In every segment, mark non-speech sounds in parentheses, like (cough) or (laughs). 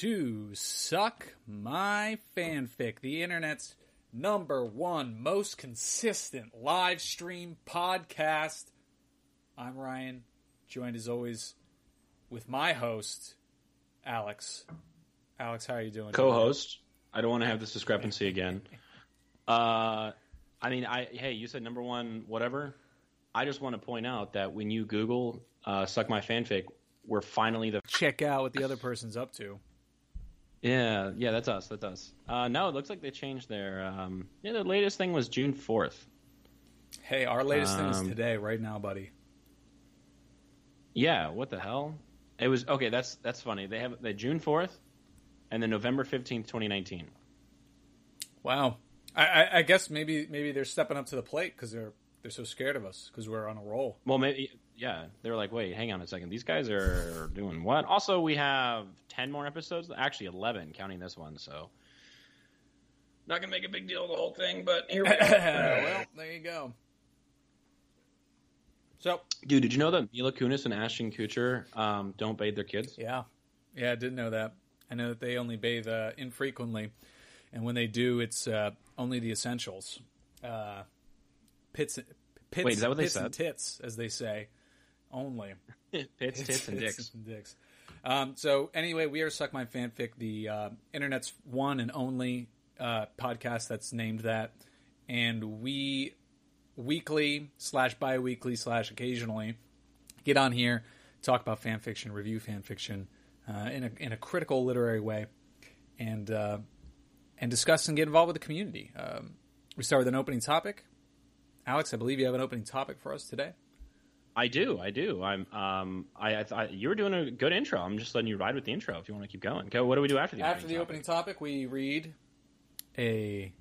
Hello and welcome to Suck My Fanfic, the internet's number one most consistent live stream podcast. I'm Ryan, joined as always with my host, Alex. Alex, how are you doing? Co-host. I don't want to have this discrepancy again. (laughs) Uh, I mean, I hey, you said number one, whatever. I just want to point out that when you Google uh, "suck my fanfic," we're finally the Check out what the other person's up to. Yeah yeah that's us that's us. Uh, no, it looks like they changed their um, yeah. The latest thing was June fourth. Hey, our latest thing is Um, today, right now, buddy. Yeah, what the hell? It was okay. That's that's funny. They have the June fourth, and then November fifteenth, twenty nineteen. Wow. I, I, I guess maybe maybe they're stepping up to the plate because they're they're so scared of us because we're on a roll. Well, maybe yeah. They were like, wait, hang on a second. These guys are doing what? Also, we have ten more episodes. Actually, eleven, counting this one. So, not gonna make a big deal of the whole thing, but here we (coughs) go. well, there you go. So Dude, did you know that Mila Kunis and Ashton Kutcher um, don't bathe their kids? yeah, yeah, I didn't know that. I know that they only bathe uh, infrequently, and when they do, it's uh, only the essentials. Uh, pits, pits, Wait, is that what they said? tits, as they say, only. (laughs) Pits, tits, and dicks. and dicks. Um, so anyway, we are Suck My Fanfic, the uh, internet's one and only uh, podcast that's named that, and we weekly slash bi-weekly slash occasionally get on here, talk about fan fiction, review fan fiction uh, in a in a critical literary way, and uh, and discuss and get involved with the community. Um, we start with an opening topic. Alex, I believe you have an opening topic for us today. I do, I do. I'm, um, I, I thought you were doing a good intro. I'm just letting you ride with the intro if you want to keep going. Go. What do we do after the After opening the topic? opening topic, we read a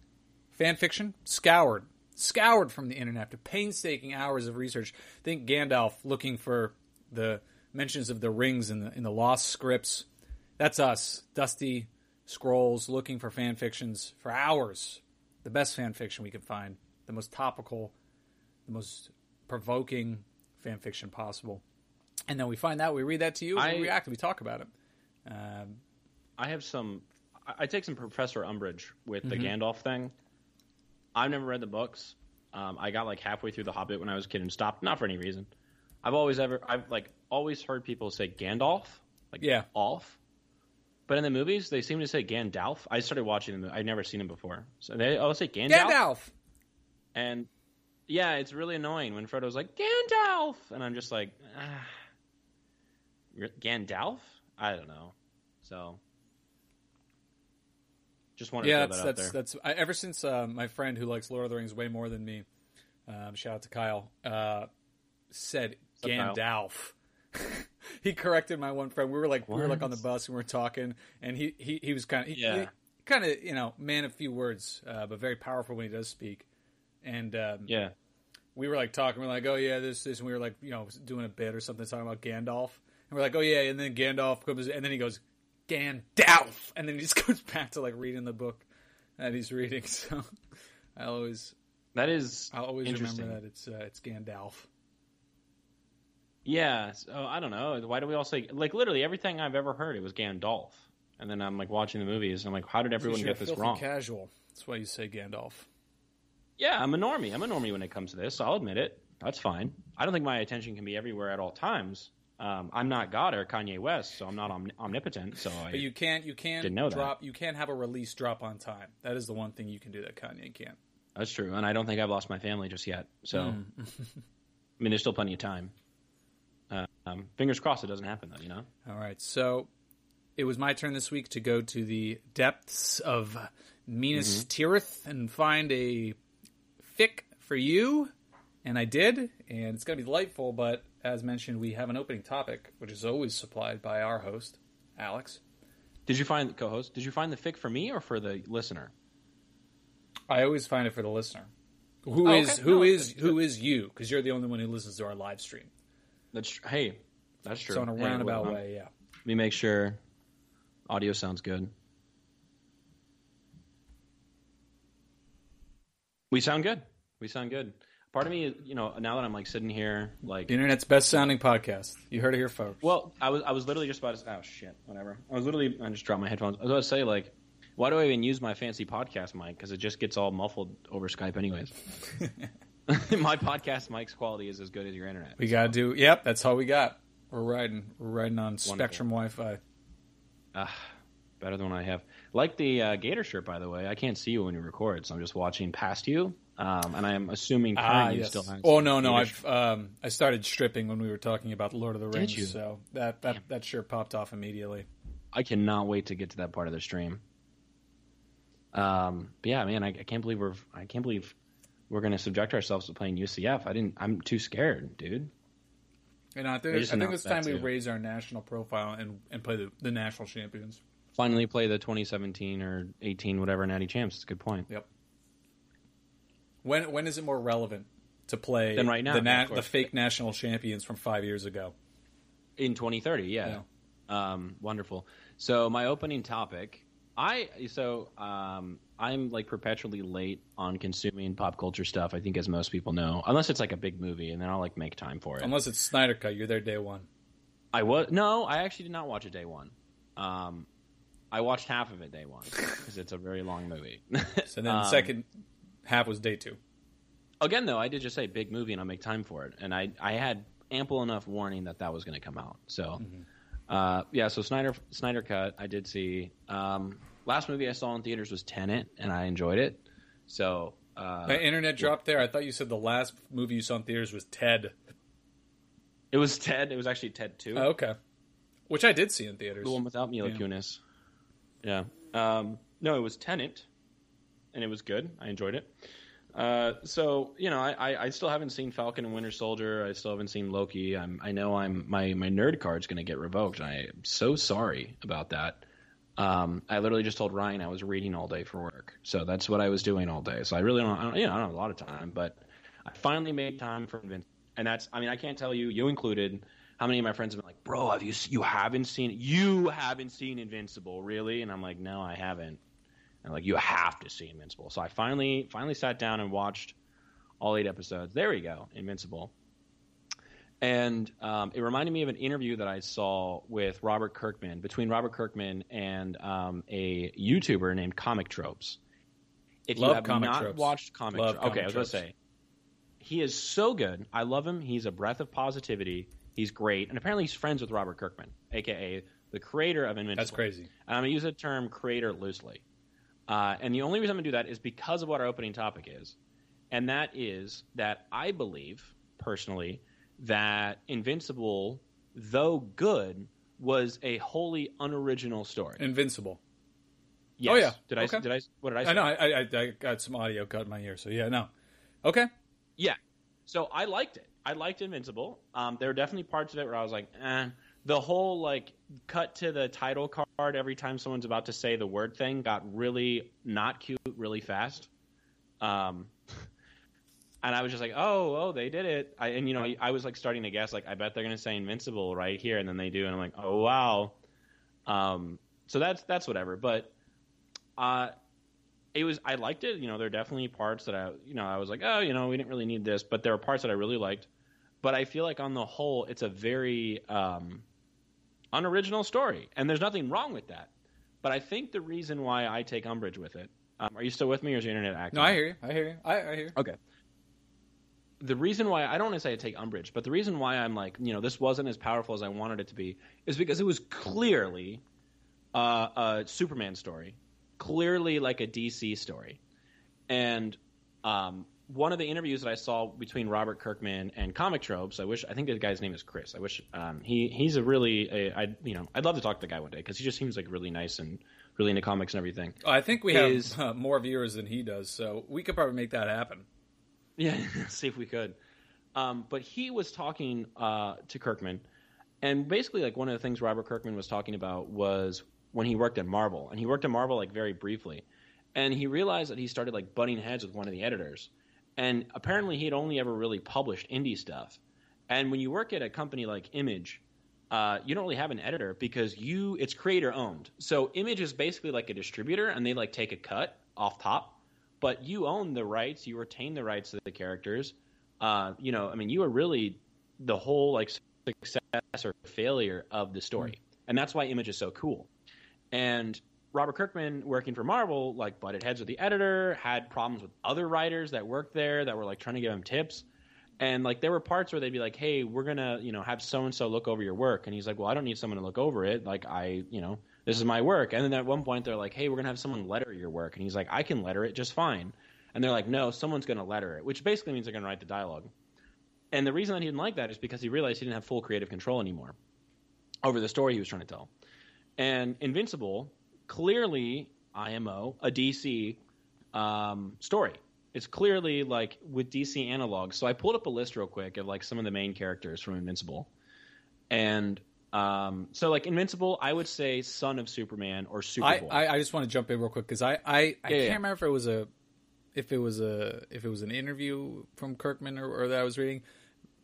fan fiction scoured, scoured from the internet after painstaking hours of research. Think Gandalf looking for the mentions of the rings in the in the lost scripts. That's us, dusty scrolls, looking for fan fictions for hours. The best fan fiction we can find, the most topical, the most provoking fan fiction possible. And then we find that we read that to you, and we react, and we talk about it. Um, I have some. I, I take some Professor Umbridge with the Mm-hmm. Gandalf thing. I've never read the books. Um, I got like halfway through The Hobbit when I was a kid and stopped, not for any reason. I've always ever, I've like always heard people say Gandalf, like Yeah. off. But in the movies, they seem to say Gandalf. I started watching them. I'd never seen him before, so they always say Gandalf. Gandalf. And yeah, it's really annoying when Frodo's like Gandalf, and I'm just like, ah, Gandalf. I don't know. So just wanted Yeah, to that's throw that that's out there. that's. I, ever since uh, my friend who likes Lord of the Rings way more than me, um, shout out to Kyle, uh, said up, Gandalf. (laughs) he corrected my one friend. We were like we were like on the bus and we were talking, and he he, he was kind of Yeah. kind of you know man of few words, uh, but very powerful when he does speak. And um, yeah. we were like talking. We are like, oh yeah, this this, and we were like you know doing a bit or something talking about Gandalf, and we're like, oh yeah, and then Gandalf comes, and then he goes Gandalf, and then he (laughs) just goes back to like reading the book that he's reading. (laughs) So I always That is I always remember that it's uh, it's Gandalf. Yeah. So I don't know. Why do we all say like literally everything I've ever heard? It was Gandalf, and then I'm like watching the movies. and I'm like, how did everyone get this wrong? Casual. That's why you say Gandalf. Yeah, I'm a normie. I'm a normie when it comes to this. I'll admit it. That's fine. I don't think my attention can be everywhere at all times. Um, I'm not God or Kanye West, so I'm not omni- omnipotent. So I, But you can't you can't Didn't know that. you can't have a release drop on time. That is the one thing you can do that Kanye can't. that's true, and I don't think I've lost my family just yet. So, Mm. (laughs) I mean, there's still plenty of time. Uh, um, fingers crossed it doesn't happen though. You know. All right, so it was my turn this week to go to the depths of Minas Tirith and find a fic for you, and I did, and it's going to be delightful. But as mentioned, we have an opening topic, which is always supplied by our host, Alex. Did you find co-host? Did you find the fic for me or for the listener? I always find it for the listener, who Oh, is okay. who No, is who is you, because you're the only one who listens to our live stream. That's hey, that's true. So in a Hey, roundabout well, way, yeah. Let me make sure audio sounds good. We sound good. We sound good. part of me, you know, now that I'm like sitting here, like, The internet's best sounding podcast. You heard it here, folks. well, I was I was literally just about to. Oh shit, whatever. I was literally I just dropped my headphones. I was about to say like, why do I even use my fancy podcast mic? Because it just gets all muffled over Skype, anyways. (laughs) (laughs) my podcast mic's quality is as good as your internet. we gotta do. Yep, that's all we got. We're riding. We're riding on Spectrum Wi-Fi. Ah, better than what I have. Like the uh, Gator shirt, by the way. I can't see you when you record, so I'm just watching past you. Um, and I am assuming Ah, you yes. still has. Oh no, no. I've um, I started stripping when we were talking about Lord of the Rings, so that that that shirt popped off immediately. I cannot wait to get to that part of the stream. Um, but yeah, man, I, I can't believe we're I can't believe we're going to subject ourselves to playing UCF. I didn't. I'm too scared, dude. And I think, I think it's time we raise our national profile and, and play the, the national champions. Finally, play the 2017 or 18, whatever, Natty Champs. It's a good point. Yep. When when is it more relevant to play Than right now, the, na- the fake national champions from five years ago? In 2030, yeah. Um, wonderful. So my opening topic, I so um, I'm like perpetually late on consuming pop culture stuff. I think, as most people know, unless it's like a big movie, and then I'll like make time for it. Unless it's Snyder Cut, you're there day one. I was no, I actually did not watch it day one. Um, I watched half of it day one because it's a very long movie. (laughs) So then the Um, second half was day two. Again, though, I did just say big movie, and I'll make time for it. And I I had ample enough warning that that was going to come out. So, uh, yeah. So Snyder Snyder cut, I did see. Um, last movie I saw in theaters was Tenet, and I enjoyed it. So. Uh, My internet dropped there. I thought you said the last movie you saw in theaters was Ted. it was Ted. It was actually Ted Two. Oh, okay. Which I did see in theaters. The one without Mila Yeah. Kunis. Yeah. Um, no, it was Tenet, and it was good. I enjoyed it. Uh, so you know, I, I, still haven't seen Falcon and Winter Soldier. I still haven't seen Loki. I'm I know I'm my my nerd card's going to get revoked. I am so sorry about that. Um, I literally just told Ryan I was reading all day for work, so that's what I was doing all day. So I really don't, I don't you know, I don't have a lot of time, but I finally made time for Invincible, and that's I mean I can't tell you, you included, how many of my friends have been like, bro, have you you haven't seen you haven't seen Invincible, really? And I'm like, no, I haven't. And like, you have to see Invincible. So I finally finally sat down and watched all eight episodes. There we go, Invincible. And um, it reminded me of an interview that I saw with Robert Kirkman, between Robert Kirkman and um, a YouTuber named Comic Tropes. If Love you have not Tropes. watched Comic Love Tropes, okay, I was going to say, he is so good. I love him. He's a breath of positivity. He's great, and apparently he's friends with Robert Kirkman, aka the creator of Invincible. That's crazy. And I'm going to use the term creator loosely. Uh, and the only reason I'm going to do that is because of what our opening topic is. And that is that I believe, personally, that Invincible, though good, was a wholly unoriginal story. Invincible. Yes. Oh, yeah. Did I? Okay. Did I? What did I say? I know. I, I I got some audio cut in my ear, so yeah, no. Okay. Yeah. So I liked it. I liked Invincible. Um, there were definitely parts of it where I was like, eh. The whole like cut to the title card every time someone's about to say the word thing got really not cute really fast. Um, and I was just like, oh, oh, they did it. I, and you know, I was like starting to guess, like, I bet they're gonna say Invincible right here, and then they do, and I'm like, oh wow. Um, so that's that's whatever. But uh, it was I liked it. You know, there are definitely parts that I you know I was like, oh, you know, we didn't really need this, but there are parts that I really liked. But I feel like on the whole, it's a very um, unoriginal story, and there's nothing wrong with that. But I think the reason why I take umbrage with it. Um, are you still with me, or is your internet acting? No, I hear you. I hear you. I, I hear. You. Okay. The reason why I don't want to say I take umbrage, but the reason why I'm like, you know, this wasn't as powerful as I wanted it to be is because it was clearly uh, a Superman story, clearly like a DC story. And um, one of the interviews that I saw between Robert Kirkman and Comic Tropes, I wish I think the guy's name is Chris. I wish um, he he's a really a, I you know I'd love to talk to the guy one day because he just seems like really nice and really into comics and everything. I think we have uh, more viewers than he does, so we could probably make that happen. Yeah, (laughs) see if we could. Um, but he was talking uh, to Kirkman, and basically, like one of the things Robert Kirkman was talking about was when he worked at Marvel, and he worked at Marvel like very briefly, and he realized that he started like butting heads with one of the editors, and apparently he had only ever really published indie stuff, and when you work at a company like Image. Uh, you don't really have an editor because you it's creator owned. So Image is basically like a distributor, and they like take a cut off top but you own the rights, you retain the rights to the characters, uh, you know, I mean, you are really the whole like success or failure of the story, mm. and that's why Image is so cool. And Robert Kirkman, working for Marvel, like butted heads with the editor, had problems with other writers that worked there that were like trying to give him tips. And like there were parts where they'd be like, "Hey, we're gonna, you know, have so and so look over your work," and he's like, "Well, I don't need someone to look over it. Like I, you know, this is my work." And then at one point they're like, "Hey, we're gonna have someone letter your work," and he's like, "I can letter it just fine." And they're like, "No, someone's gonna letter it," which basically means they're gonna write the dialogue. And the reason that he didn't like that is because he realized he didn't have full creative control anymore over the story he was trying to tell. And Invincible clearly IMO, a DC um, story. It's clearly like with DC analogs. So I pulled up a list real quick of like some of the main characters from Invincible, and um, so like Invincible, I would say son of Superman or Superboy. I, I, I just want to jump in real quick because I I, I yeah, can't yeah. remember if it was a if it was a if it was an interview from Kirkman or, or that I was reading,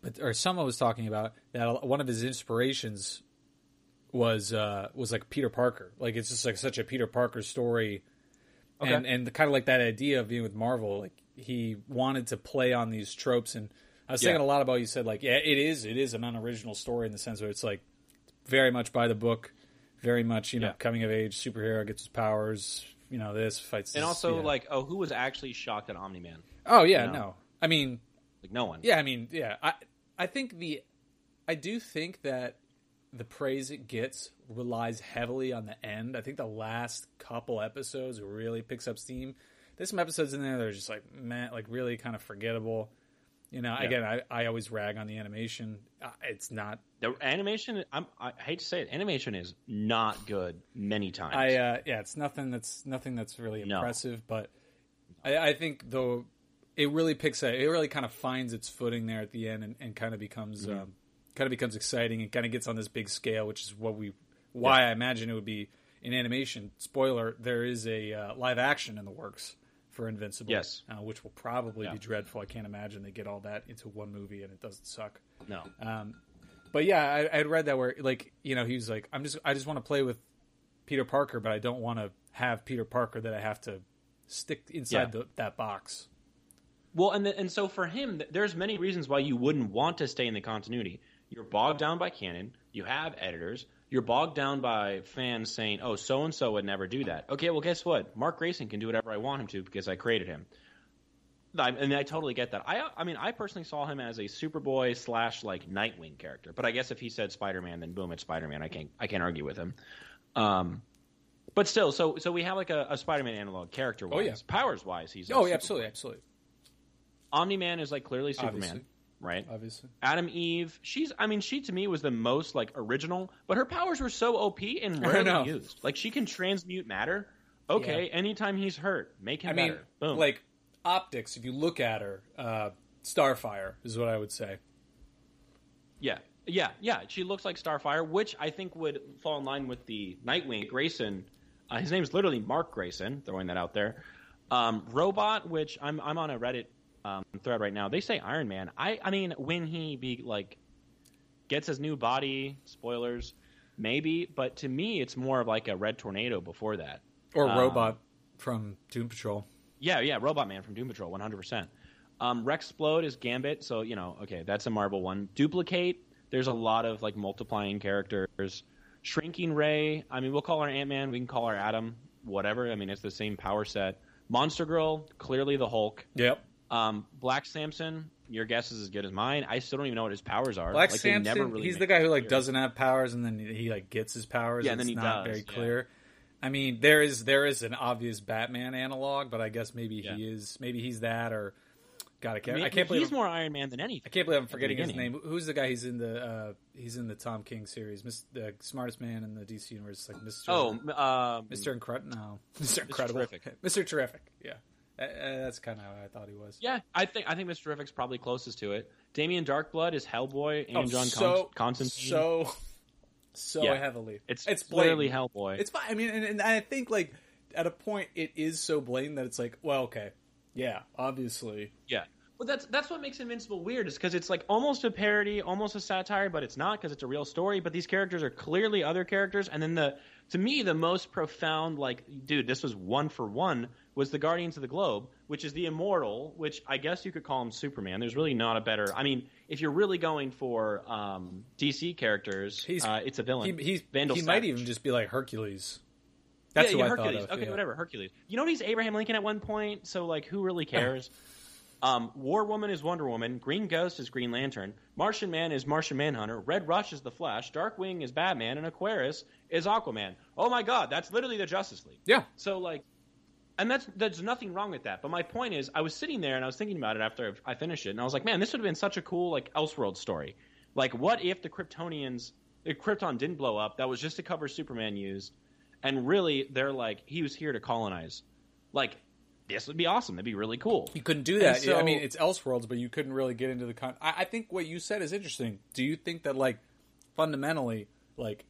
but or someone was talking about that one of his inspirations was uh, was like Peter Parker. Like it's just like such a Peter Parker story, okay. and and kind of like that idea of being with Marvel. Like he wanted to play on these tropes, and I was yeah. thinking a lot about. You said like, yeah, it is it is an unoriginal story in the sense where it's like very much by the book, very much you know yeah. coming of age superhero gets his powers. You know this fights, and this, also yeah. like oh, who was actually shocked at Omni Man? Oh yeah, you know? no, I mean like no one. Yeah, I mean yeah, I I think the I do think that the praise it gets relies heavily on the end. I think the last couple episodes really picks up steam. There's some episodes in there that are just like man, like really kind of forgettable. You know, yeah. again, I, I always rag on the animation. Uh, it's not the animation. I'm, i hate to say it, animation is not good many times. I uh, yeah, it's nothing that's nothing that's really impressive. No. But I, I, think though it really picks up, it really kind of finds its footing there at the end and, and kind of becomes mm-hmm. um, kind of becomes exciting and kind of gets on this big scale, which is what we why yeah. I imagine it would be in animation. Spoiler: there is a uh, live action in the works for Invincible, yes, uh, which will probably yeah. be dreadful. I can't imagine they get all that into one movie and it doesn't suck. No, um, but yeah, I, I'd read that where like you know he was like, I'm just I just want to play with Peter Parker, but I don't want to have Peter Parker that I have to stick inside yeah. the, that box. Well, and the, and so for him, there's many reasons why you wouldn't want to stay in the continuity. You're bogged down by canon. You have editors. You're bogged down by fans saying, "Oh, so and so would never do that." Okay, well, guess what? Mark Grayson can do whatever I want him to because I created him. I, and I totally get that. I, I mean, I personally saw him as a Superboy slash like Nightwing character. But I guess if he said Spider Man, then boom, it's Spider Man. I can't, I can't argue with him. Um, but still, so so we have like a, a Spider Man analog character wise, oh, yeah. powers wise. He's oh, yeah, absolutely, absolutely. Omni Man is like clearly Superman. Obviously right? Obviously. Atom Eve, she's I mean, she to me was the most like original, but her powers were so OP and rarely used. Like she can transmute matter. Okay, yeah. anytime he's hurt, make him I better. Mean, Boom. Like optics, if you look at her, uh, Starfire is what I would say. Yeah. Yeah, yeah, she looks like Starfire, which I think would fall in line with the Nightwing Grayson. Uh, his name is literally Mark Grayson, throwing that out there. Um, Robot, which I'm I'm on a Reddit um, thread right now. They say Iron Man. I I mean, when he be like gets his new body, spoilers, maybe. But to me, it's more of like a Red Tornado before that, or um, Robot from Doom Patrol. Yeah, yeah, Robot Man from Doom Patrol, one hundred percent. Um, Rexplode is Gambit, so you know, okay, that's a Marvel one. Duplicate, there's a lot of like multiplying characters. Shrinking Rae, I mean, we'll call her Ant Man, we can call her Atom, whatever. I mean, it's the same power set. Monster Girl, clearly the Hulk. Yep. Um, Black Samson, your guess is as good as mine. I still don't even know what his powers are. Black like, Samson, really he's the guy who like doesn't have powers and then he like gets his powers. Yeah, and then he not does, very clear. Yeah. I mean, there is there is an obvious Batman analog, but I guess maybe yeah. he is maybe he's that or God, I can't. I, mean, I can't believe he's I'm, more Iron Man than anything. I can't believe I'm forgetting his name. Who's the guy? He's in the uh, he's in the Tom King series, Mr. the smartest man in the DC universe, like Mr. Oh, um, Mr. (laughs) Incredible. No, Mr. Incredible. Mr. Terrific. Mr. Terrific. Yeah. Uh, that's kind of how I thought he was. Yeah, I think I think Mr. Terrific's probably closest to it. Damien Darkblood is Hellboy and oh, John so, Constantine. So, so yeah. heavily. It's it's clearly Hellboy. It's fine. I mean, and, and I think like at a point it is so blatant that it's like, well, okay, yeah, obviously, yeah. Well, that's that's what makes Invincible weird is because it's like almost a parody, almost a satire, but it's not because it's a real story. But these characters are clearly other characters, and then the to me the most profound like, dude, this was one for one was the Guardians of the Globe, which is the immortal, which I guess you could call him Superman. There's really not a better. I mean, if you're really going for um, DC characters, He's- uh, it's a villain. He, he's, Vandal he might even just be like Hercules. That's yeah, who yeah, I Hercules. thought of. okay, yeah. whatever, Hercules. You know he's Abraham Lincoln at one point, so like, who really (clears throat) cares? um, War Woman is Wonder Woman. Green Ghost is Green Lantern. Martian Man is Martian Manhunter. Red Rush is the Flash. Darkwing is Batman, and Aquarius is Aquaman. Oh my God, that's literally the Justice League. Yeah. So like, and that's there's nothing wrong with that. But my point is, I was sitting there and I was thinking about it after I finished it, and I was like, man, this would have been such a cool like Elseworld story. Like, what if the Kryptonians, if Krypton didn't blow up? That was just a cover Superman used, and really they're like, he was here to colonize. Like, this would be awesome. That'd be really cool. You couldn't do that. so- I mean, it's Elseworlds, but you couldn't really get into the con. I, I think what you said is interesting. Do you think that, like, fundamentally, like,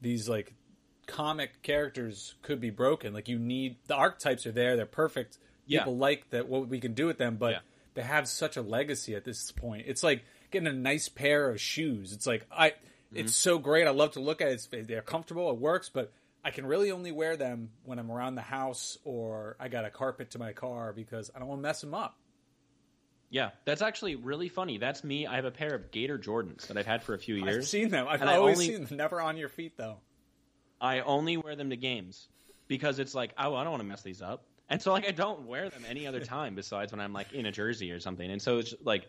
these like comic characters could be broken? Like, you need the archetypes are there; they're perfect. Yeah. People like that what we can do with them, but Yeah. they have such a legacy at this point. It's like getting a nice pair of shoes. It's like I, it's mm-hmm. so great. I love to look at it. It's, they're comfortable. It works, but I can really only wear them when I'm around the house or I got a carpet to my car because I don't want to mess them up. Yeah, that's actually really funny. That's me. I have a pair of Gator Jordans that I've had for a few years. I've seen them. I've always only- seen them. Never on your feet though. I only wear them to games because it's like, oh, I don't want to mess these up. And so like I don't wear them any other (laughs) time besides when I'm like in a jersey or something. And so it's like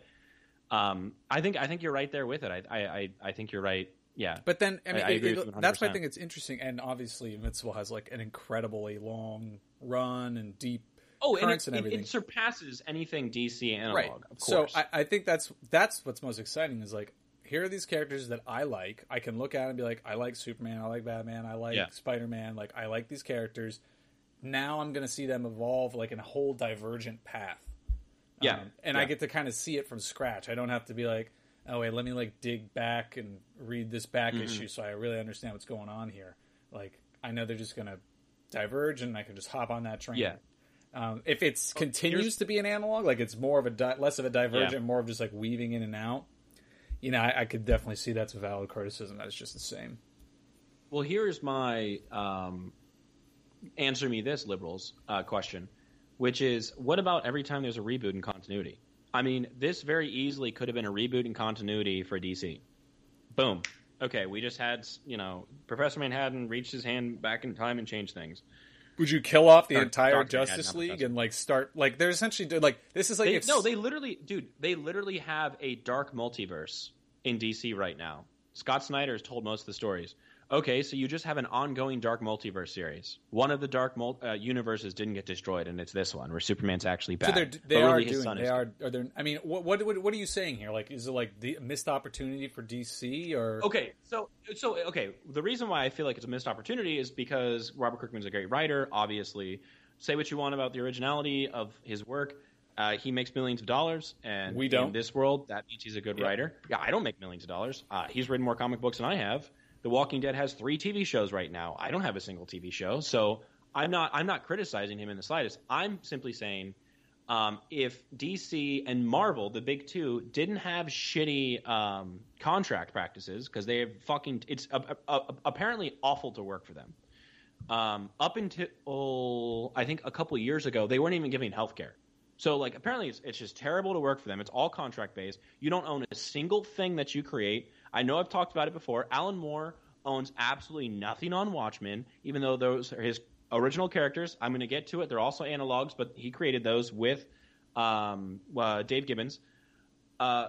um I think I think you're right there with it. I I I, I think you're right. Yeah. But then, I mean, I it- agree it- with that's why I think it's interesting. And obviously, Invincible has like an incredibly long run and deep oh, and, it, and everything. it surpasses anything DC analog, right. of So course. I, I think that's that's what's most exciting is like here are these characters that I like. I can look at and be like, I like Superman, I like Batman, I like Yeah. Spider Man. Like I like these characters. Now I'm going to see them evolve like in a whole divergent path. Yeah. Um, and I get to kind of see it from scratch. I don't have to be like, oh wait, let me like dig back and read this back Mm-hmm. issue so I really understand what's going on here. Like I know they're just going to diverge, and I can just hop on that train. Yeah. Um, if it continues here's- to be an analog, like it's more of a di- less of a divergent, Yeah. more of just like weaving in and out. You know, I, I could definitely see that's a valid criticism. That's just the same. Well, here's my um, answer me this liberals uh, question, which is what about every time there's a reboot in continuity? I mean, this very easily could have been a reboot in continuity for DC. Boom. Okay, we just had you know Professor Manhattan reached his hand back in time and changed things. Would you kill off the entire Justice League and like start like they're essentially doing like this is like They, if- no, they literally, dude, they literally have a dark multiverse in DC right now. Scott Snyder has told most of the stories. Okay, so you just have an ongoing dark multiverse series. One of the dark mul- uh, universes didn't get destroyed, and it's this one where Superman's actually bad. So they're, they are doing. They are. Are there? I mean, what, what what what are you saying here? Like, is it like the missed opportunity for DC or? Okay, so so okay, the reason why I feel like it's a missed opportunity is because Robert Kirkman's a great writer. Obviously, say what you want about the originality of his work. Uh, he makes millions of dollars, and We don't. in this world, that means he's a good Yeah. writer. Yeah, I don't make millions of dollars. Uh, he's written more comic books than I have. The Walking Dead has three TV shows right now. I don't have a single TV show, so I'm not I'm not criticizing him in the slightest. I'm simply saying um, if DC and Marvel, the big two, didn't have shitty um, contract practices because they have fucking it's apparently awful to work for them. Um, up until I think a couple years ago, they weren't even giving health care. So like apparently it's, it's just terrible to work for them. It's all contract based. You don't own a single thing that you create. I know I've talked about it before. Alan Moore owns absolutely nothing on Watchmen, even though those are his original characters. I'm going to get to it. They're also analogs, but he created those with um, uh, Dave Gibbons. Uh,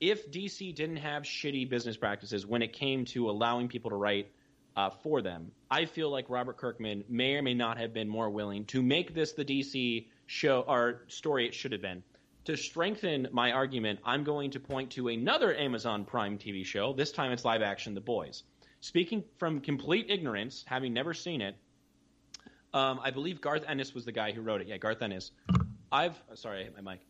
if DC didn't have shitty business practices when it came to allowing people to write uh, for them, I feel like Robert Kirkman may or may not have been more willing to make this the DC show or story it should have been. To strengthen my argument, I'm going to point to another Amazon Prime TV show. This time it's live action, The Boys. Speaking from complete ignorance, having never seen it, um, I believe Garth Ennis was the guy who wrote it. Yeah, Garth Ennis. I've sorry, I hit my mic.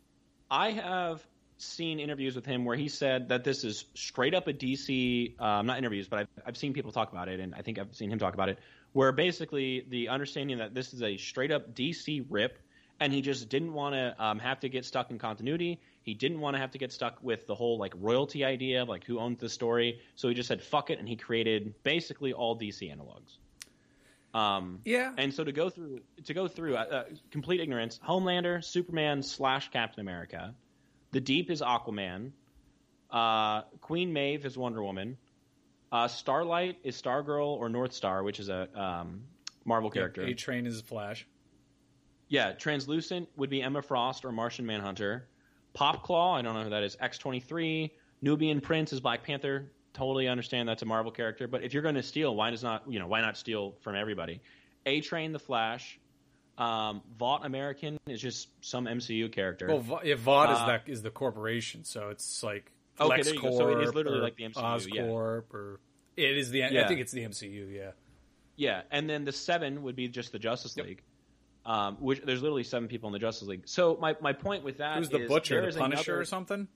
I have seen interviews with him where he said that this is straight up a DC, um, not interviews, but I've, I've seen people talk about it, and I think I've seen him talk about it, where basically the understanding that this is a straight up DC rip, and he just didn't want to um, have to get stuck in continuity. He didn't want to have to get stuck with the whole like royalty idea of like who owns the story. So he just said fuck it, and he created basically all DC analogs. Um, Yeah. And so to go through to go through uh, uh, complete ignorance, Homelander, Superman slash Captain America, the Deep is Aquaman, uh, Queen Maeve is Wonder Woman, uh, Starlight is Stargirl or North Star, which is a um, Marvel character. A Train is Flash. Yeah, Translucent would be Emma Frost or Martian Manhunter. Popclaw, I don't know who that is. X23. Nubian Prince is Black Panther. Totally understand that's a Marvel character, but if you're going to steal, why does not you know why not steal from everybody? A Train, the Flash. Um, Vought American is just some MCU character. Well, Va- yeah, Vought is Uh, that is the corporation, so it's like Okay, go. So it is literally or like the MCU, yeah. Or it is the. I think it's the MCU. Yeah. Yeah, and then the seven would be just the Justice League. Um, which there's literally seven people in the Justice League. So my, my point with that Who's the is Butcher? The Punisher another- or something?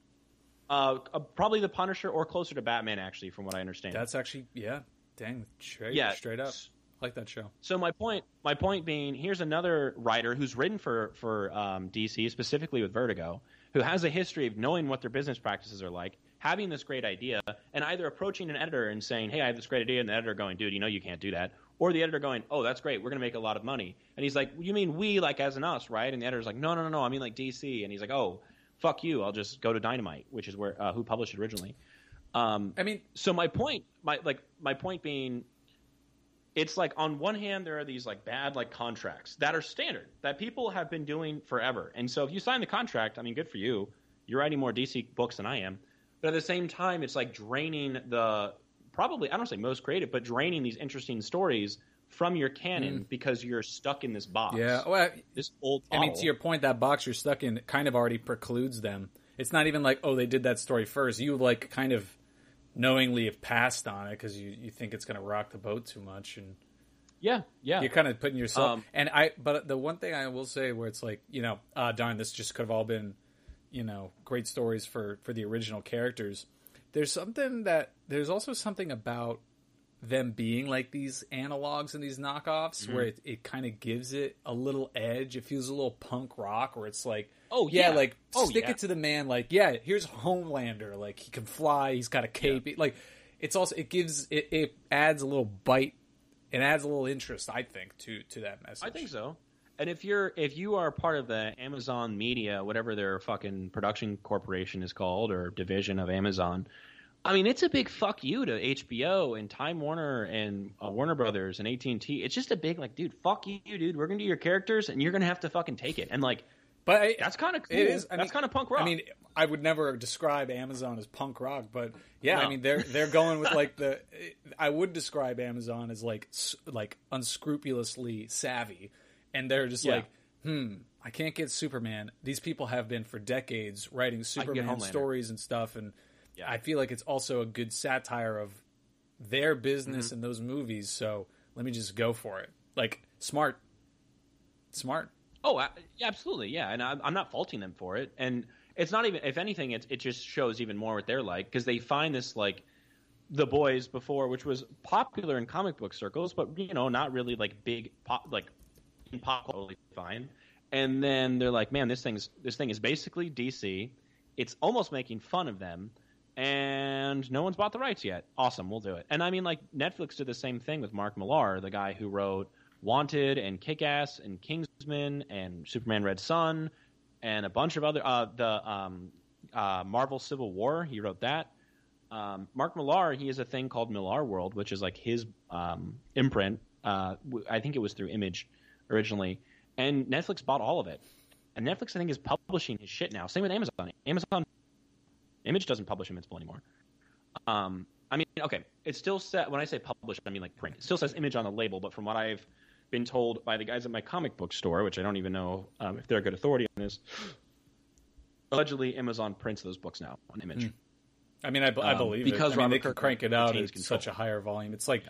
Uh, uh, probably the Punisher or closer to Batman, actually, from what I understand. That's actually yeah. Dang, straight, yeah, straight up. I like that show. So my point, my point being, here's another writer who's written for for um, DC specifically with Vertigo, who has a history of knowing what their business practices are like, having this great idea, and either approaching an editor and saying, "Hey, I have this great idea," and the editor going, "Dude, you know you can't do that," or the editor going, "Oh, that's great, we're gonna make a lot of money," and he's like, "You mean we, like as in us, right?" And the editor's like, "No, no, no, no, I mean like DC," and he's like, "Oh, fuck you, I'll just go to Dynamite, which is where uh, who published it originally." Um, I mean, so my point my like my point being it's like on one hand there are these like bad like contracts that are standard that people have been doing forever. And so if you sign the contract i mean good for you. You're writing more dc books than i am. But at the same time it's like draining the probably i don't say most creative but draining these interesting stories from your canon because you're stuck in this box yeah. Well, this old I mean, to your point, that box you're stuck in kind of already precludes them. It's not even like, oh, they did that story first. You like kind of knowingly have passed on it because you, you think it's going to rock the boat too much, and yeah yeah you're kind of putting yourself. Um, and I, but the one thing I will say, where it's like, you know, ah, darn, this just could have all been, you know, great stories for for the original characters. There's something that there's also something about them being like these analogs and these knockoffs Mm-hmm. where it, it kind of gives it a little edge. It feels a little punk rock where it's like, Oh, yeah, yeah. like Oh, stick yeah. it to the man. Like, yeah, here's Homelander. Like he can fly. He's got a cape. Like it's also it gives it, it adds a little bite. and adds a little interest, I think, to to that message. I think so. And if you're if you are part of the Amazon Media, whatever their fucking production corporation is called or division of Amazon, I mean it's a big fuck you to HBO and Time Warner and uh, Warner Brothers and AT and T. It's just a big like, dude, fuck you, dude. We're gonna do your characters and you're gonna have to fucking take it. And like But I, that's kind of cool. It is. I that's kind of punk rock. I mean, I would never describe Amazon as punk rock, but yeah, I mean they're they're going with like the. I would describe Amazon as like like unscrupulously savvy, and they're just Yeah. like, hmm, I can't get Superman. These people have been for decades writing Superman stories and stuff, and Yeah. I feel like it's also a good satire of their business Mm-hmm. in those movies. So let me just go for it. Like smart, smart. Oh, I- absolutely, yeah, and I'm, I'm not faulting them for it. And it's not even, if anything, it it just shows even more what they're like because they find this like the boys before, which was popular in comic book circles, but you know, not really like big pop, like pop totally fine. And then they're like, man, this thing's this thing is basically DC. It's almost making fun of them, and no one's bought the rights yet. Awesome, we'll do it. And I mean, like Netflix did the same thing with Mark Millar, the guy who wrote Wanted and Kick Ass and Kingsman and Superman Red Sun and a bunch of other uh, the um, uh, Marvel Civil War. He wrote that. Um, Mark Millar, he has a thing called Millar World, which is like his um, imprint. Uh, I think it was through Image originally, and Netflix bought all of it. And Netflix, I think, is publishing his shit now. Same with Amazon. Amazon Image doesn't publish Invincible anymore. Um, I mean, okay, it still says when I say publish, I mean like print. It still says Image on the label, but from what I've been told by the guys at my comic book store, which I don't even know um, if they're a good authority on this, allegedly Amazon prints those books now on Image. I mean, I, I Um, believe because it. I mean, they can crank it out at control. such a higher volume. It's like,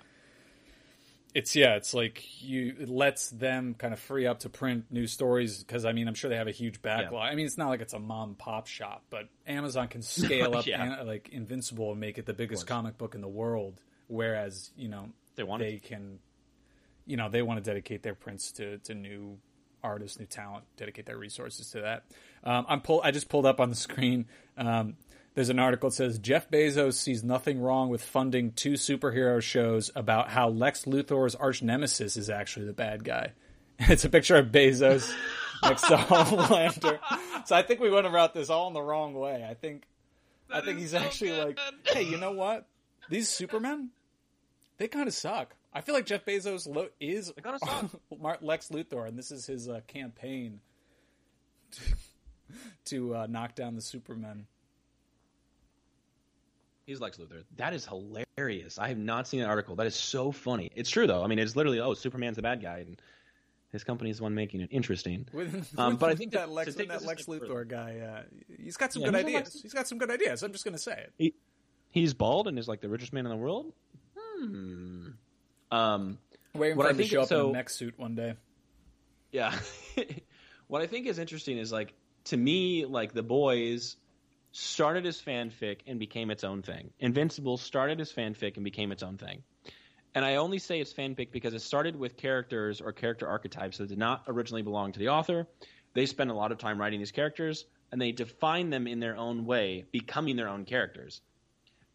it's yeah, it's like you it lets them kind of free up to print new stories because I mean, I'm sure they have a huge backlog. I mean, it's not like it's a mom pop shop, but Amazon can (laughs) scale up Yeah. an- like Invincible and make it the biggest comic book in the world. Whereas you know They want they can, you know, they want to dedicate their prints to to new artists, new talent, dedicate their resources to that. Um, I'm pull. I just pulled up on the screen. Um, there's an article that says Jeff Bezos sees nothing wrong with funding two superhero shows about how Lex Luthor's arch nemesis is actually the bad guy. (laughs) It's a picture of Bezos next to Homelander. (laughs) So I think we went about this all in the wrong way. I think I think he's so actually good. like, hey, you know what? These Supermen, they kind of suck. I feel like Jeff Bezos lo- is (laughs) Lex Luthor, and this is his uh, campaign to, to uh, knock down the Supermen. He's Lex Luthor. That is hilarious. I have not seen that article. That is so funny. It's true though. I mean, it's literally oh, Superman's the bad guy, and his company is the one making it interesting. Um, but I think that, Lex, that Lex Luthor further. guy, uh, he's got some yeah, good ideas. Lex... He's got some good ideas. I'm just going to say it. He, he's bald and is like the richest man in the world. Hmm. Um, Waiting for him to show up so, in a mech suit one day. Yeah. (laughs) what I think is interesting is like to me, like the boys started as fanfic and became its own thing. Invincible started as fanfic and became its own thing. And I only say it's fanfic because it started with characters or character archetypes that did not originally belong to the author. They spent a lot of time writing these characters and they define them in their own way, becoming their own characters.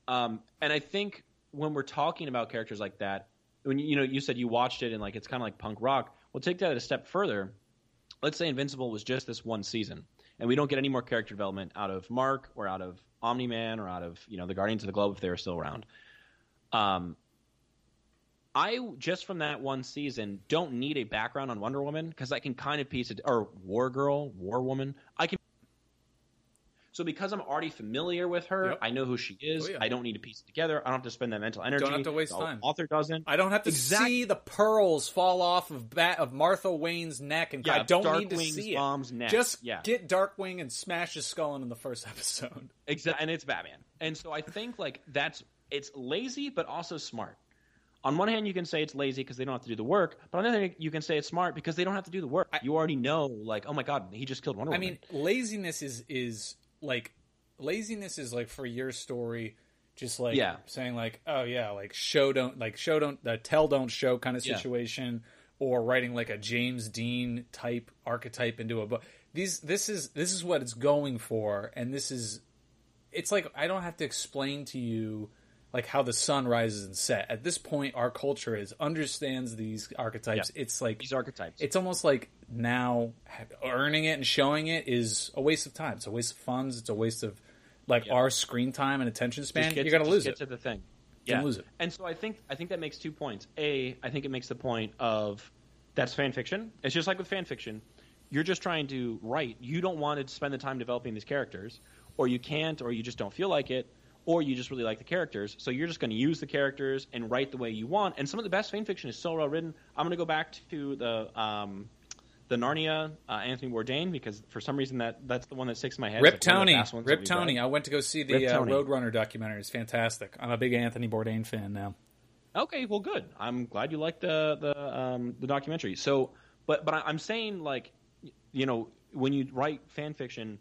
Um, and I think when we're talking about characters like that, when you know you said you watched it and like it's kind of like punk rock. we'll take that a step further. Let's say Invincible was just this one season, and we don't get any more character development out of Mark or out of Omni Man or out of you know the Guardians of the Globe if they were still around. Um, I just from that one season don't need a background on Wonder Woman because I can kind of piece it or War Girl, War Woman. I can so because I'm already familiar with her, yep. I know who she is. Oh, yeah. I don't need to piece it together. I don't have to spend that mental energy. Don't have to waste the time. Author doesn't. I don't have to see the pearls fall off of Bat- of Martha Wayne's neck, and yeah, I don't Dark need to Wing's see mom's Neck. Just yeah. get Darkwing and smash his skull in the first (laughs) episode. Exactly, and it's Batman. And so I think like that's it's lazy, but also smart on one hand, you can say it's lazy because they don't have to do the work, but on the other hand, you can say it's smart because they don't have to do the work. You already know, like, oh my god, he just killed Wonder Woman. I mean, laziness is is like laziness is like for your story just like yeah. saying like oh yeah like show don't like show don't the tell don't show kind of situation yeah. or writing like a James Dean type archetype into a book these this is this is what it's going for and this is it's like I don't have to explain to you like how the sun rises and set. At this point, our culture is understands these archetypes. Yeah. It's like these archetypes. It's almost like now earning it and showing it is a waste of time. It's a waste of funds. It's a waste of like our screen time and attention span. Get, you're gonna lose get it. to the thing. Yeah, lose it. And so I think I think that makes two points. A, I think it makes the point of that's fan fiction. It's just like with fan fiction. You're just trying to write. You don't want to spend the time developing these characters, or you can't, or you just don't feel like it or you just really like the characters. So you're just going to use the characters and write the way you want. And some of the best fan fiction is so well written. I'm going to go back to the um, the Narnia uh, Anthony Bourdain because for some reason that that's the one that sticks in my head. Rip Tony, Rip Tony. I went to go see the uh, Roadrunner documentary. It's fantastic. I'm a big Anthony Bourdain fan now. Okay, well, good. I'm glad you liked the the um, the documentary. So, but but I'm saying like, you know, when you write fan fiction,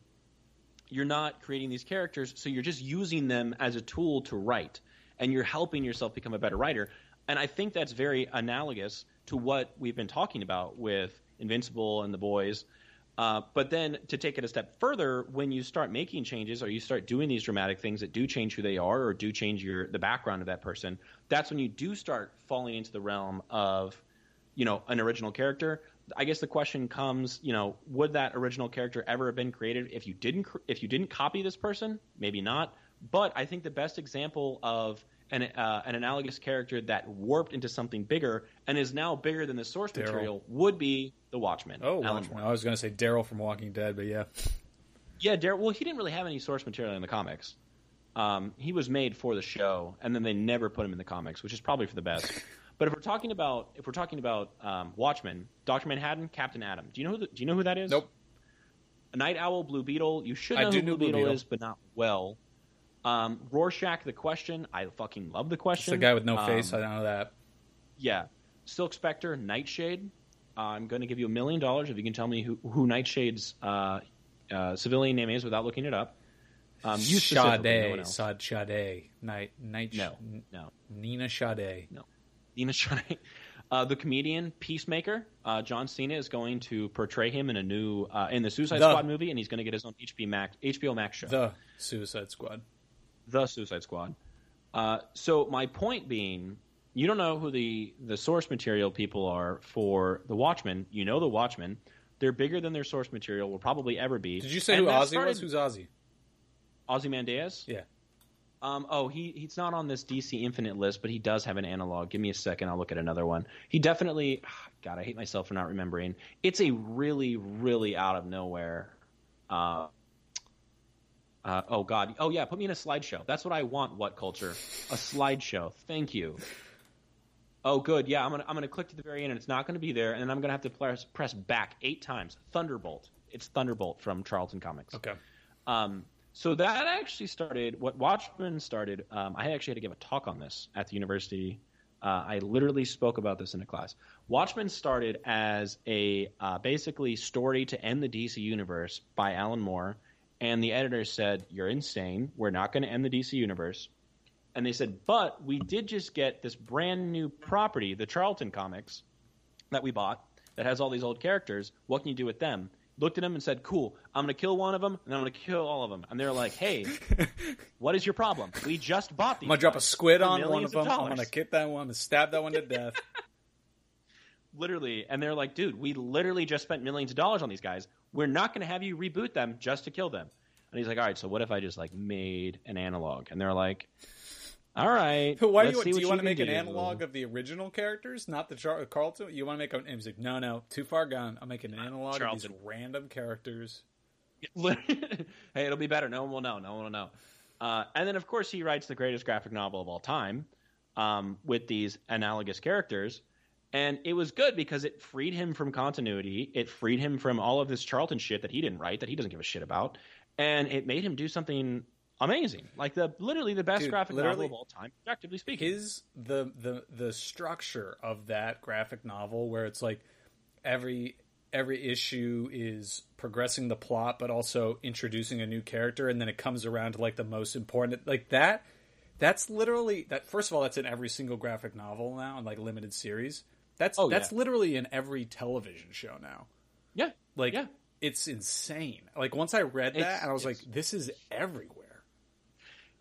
you're not creating these characters, so you're just using them as a tool to write, and you're helping yourself become a better writer. And I think that's very analogous to what we've been talking about with Invincible and the boys. Uh, but then to take it a step further, when you start making changes or you start doing these dramatic things that do change who they are or do change your the background of that person, that's when you do start falling into the realm of, you know, an original character. I guess the question comes, you know, would that original character ever have been created if you didn't if you didn't copy this person? Maybe not. But I think the best example of an, uh, an analogous character that warped into something bigger and is now bigger than the source Daryl. material would be the Watchmen. Oh, Watchmen. I was going to say Daryl from Walking Dead, but yeah. Yeah, Daryl. Well, he didn't really have any source material in the comics. Um, he was made for the show, and then they never put him in the comics, which is probably for the best. (laughs) But if we're talking about if we're talking about um, Watchmen, Doctor Manhattan, Captain Atom. Do you know who the, do you know who that is? Nope. A Night Owl, Blue Beetle. You should know who Blue, Blue Beetle, Beetle, is, but not well. Um, Rorschach, the question. I fucking love the question. It's the guy with no um, face. I don't know that. Yeah. Silk Spectre, Nightshade. Uh, I'm going to give you a million dollars if you can tell me who, who Nightshade's uh, uh, civilian name is without looking it up. Um, you Sade, no Sade, Sade, Night, Night, no, no, Nina Sade, no. Nina Sade. Uh, the comedian Peacemaker, uh, John Cena is going to portray him in a new uh, in the Suicide The- Squad movie, and he's going to get his own HBO Max HBO Max show, The Suicide Squad. The Suicide Squad. Uh, so my point being, you don't know who the the source material people are for the Watchmen. You know the Watchmen. They're bigger than their source material will probably ever be. Did you say And who Ozzy started- was? Who's Ozzy? Ozymandias? Yeah. Um, oh, he he's not on this DC Infinite list, but he does have an analog. Give me a second, I'll look at another one. He definitely, (sighs) God, I hate myself for not remembering. It's a really, really out of nowhere. Uh, uh, oh God, oh yeah, put me in a slideshow. That's what I want. What culture? A slideshow. Thank you. Oh, good. Yeah, I'm gonna I'm gonna click to the very end, and it's not gonna be there, and then I'm gonna have to press press back eight times. Thunderbolt. It's Thunderbolt from Charlton Comics. Okay. Um, so that actually started what Watchmen started. Um, I actually had to give a talk on this at the university. Uh, I literally spoke about this in a class. Watchmen started as a uh, basically story to end the DC universe by Alan Moore, and the editors said, "You're insane. We're not going to end the DC universe." And they said, "But we did just get this brand new property, the Charlton Comics, that we bought that has all these old characters. What can you do with them?" Looked at them and said, "Cool. I'm going to kill one of them, and I'm going to kill all of them." And they're like, "Hey, (laughs) what is your problem? We just bought these. I'm gonna drop a squid on one of them. I'm gonna kick that one. I'm stab that one to death. (laughs) literally and they're like dude we literally just spent millions of dollars on these guys we're not going to have you reboot them just to kill them and he's like all right so what if i just like made an analog and they're like all right (laughs) Why do let's you, see do what you want to can make an analog of the original characters, not the Char- Carlton? You want to make a? And he's like, no, no, too far gone. I'm making an analog of these random characters. (laughs) hey it'll be better no one will know no one will know uh, and then of course he writes the greatest graphic novel of all time um, with these analogous characters and it was good because it freed him from continuity it freed him from all of this charlton shit that he didn't write that he doesn't give a shit about and it made him do something amazing like the literally the best Dude, graphic novel of all time objectively speaking His the the the structure of that graphic novel, where it's like every every issue is progressing the plot, but also introducing a new character, and then it comes around to like the most important, like that. That's literally that. First of all, that's in every single graphic novel now, and like limited series. That's Oh, that's yeah. literally in every television show now. yeah Like yeah it's insane. Like once I read that, It's- and I was like, this is everywhere.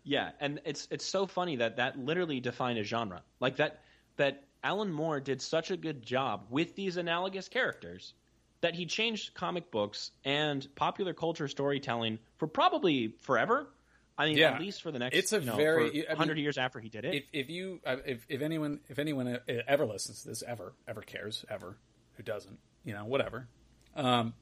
Yeah, and it's it's so funny that that literally defined a genre. Like that that Alan Moore did such a good job with these analogous characters that he changed comic books and popular culture storytelling for probably forever. I mean, Yeah. at least for the next It's a you know, very- for I mean, 100 years after he did it. if if you uh, if if anyone if anyone ever listens to this ever ever cares ever who doesn't you know whatever um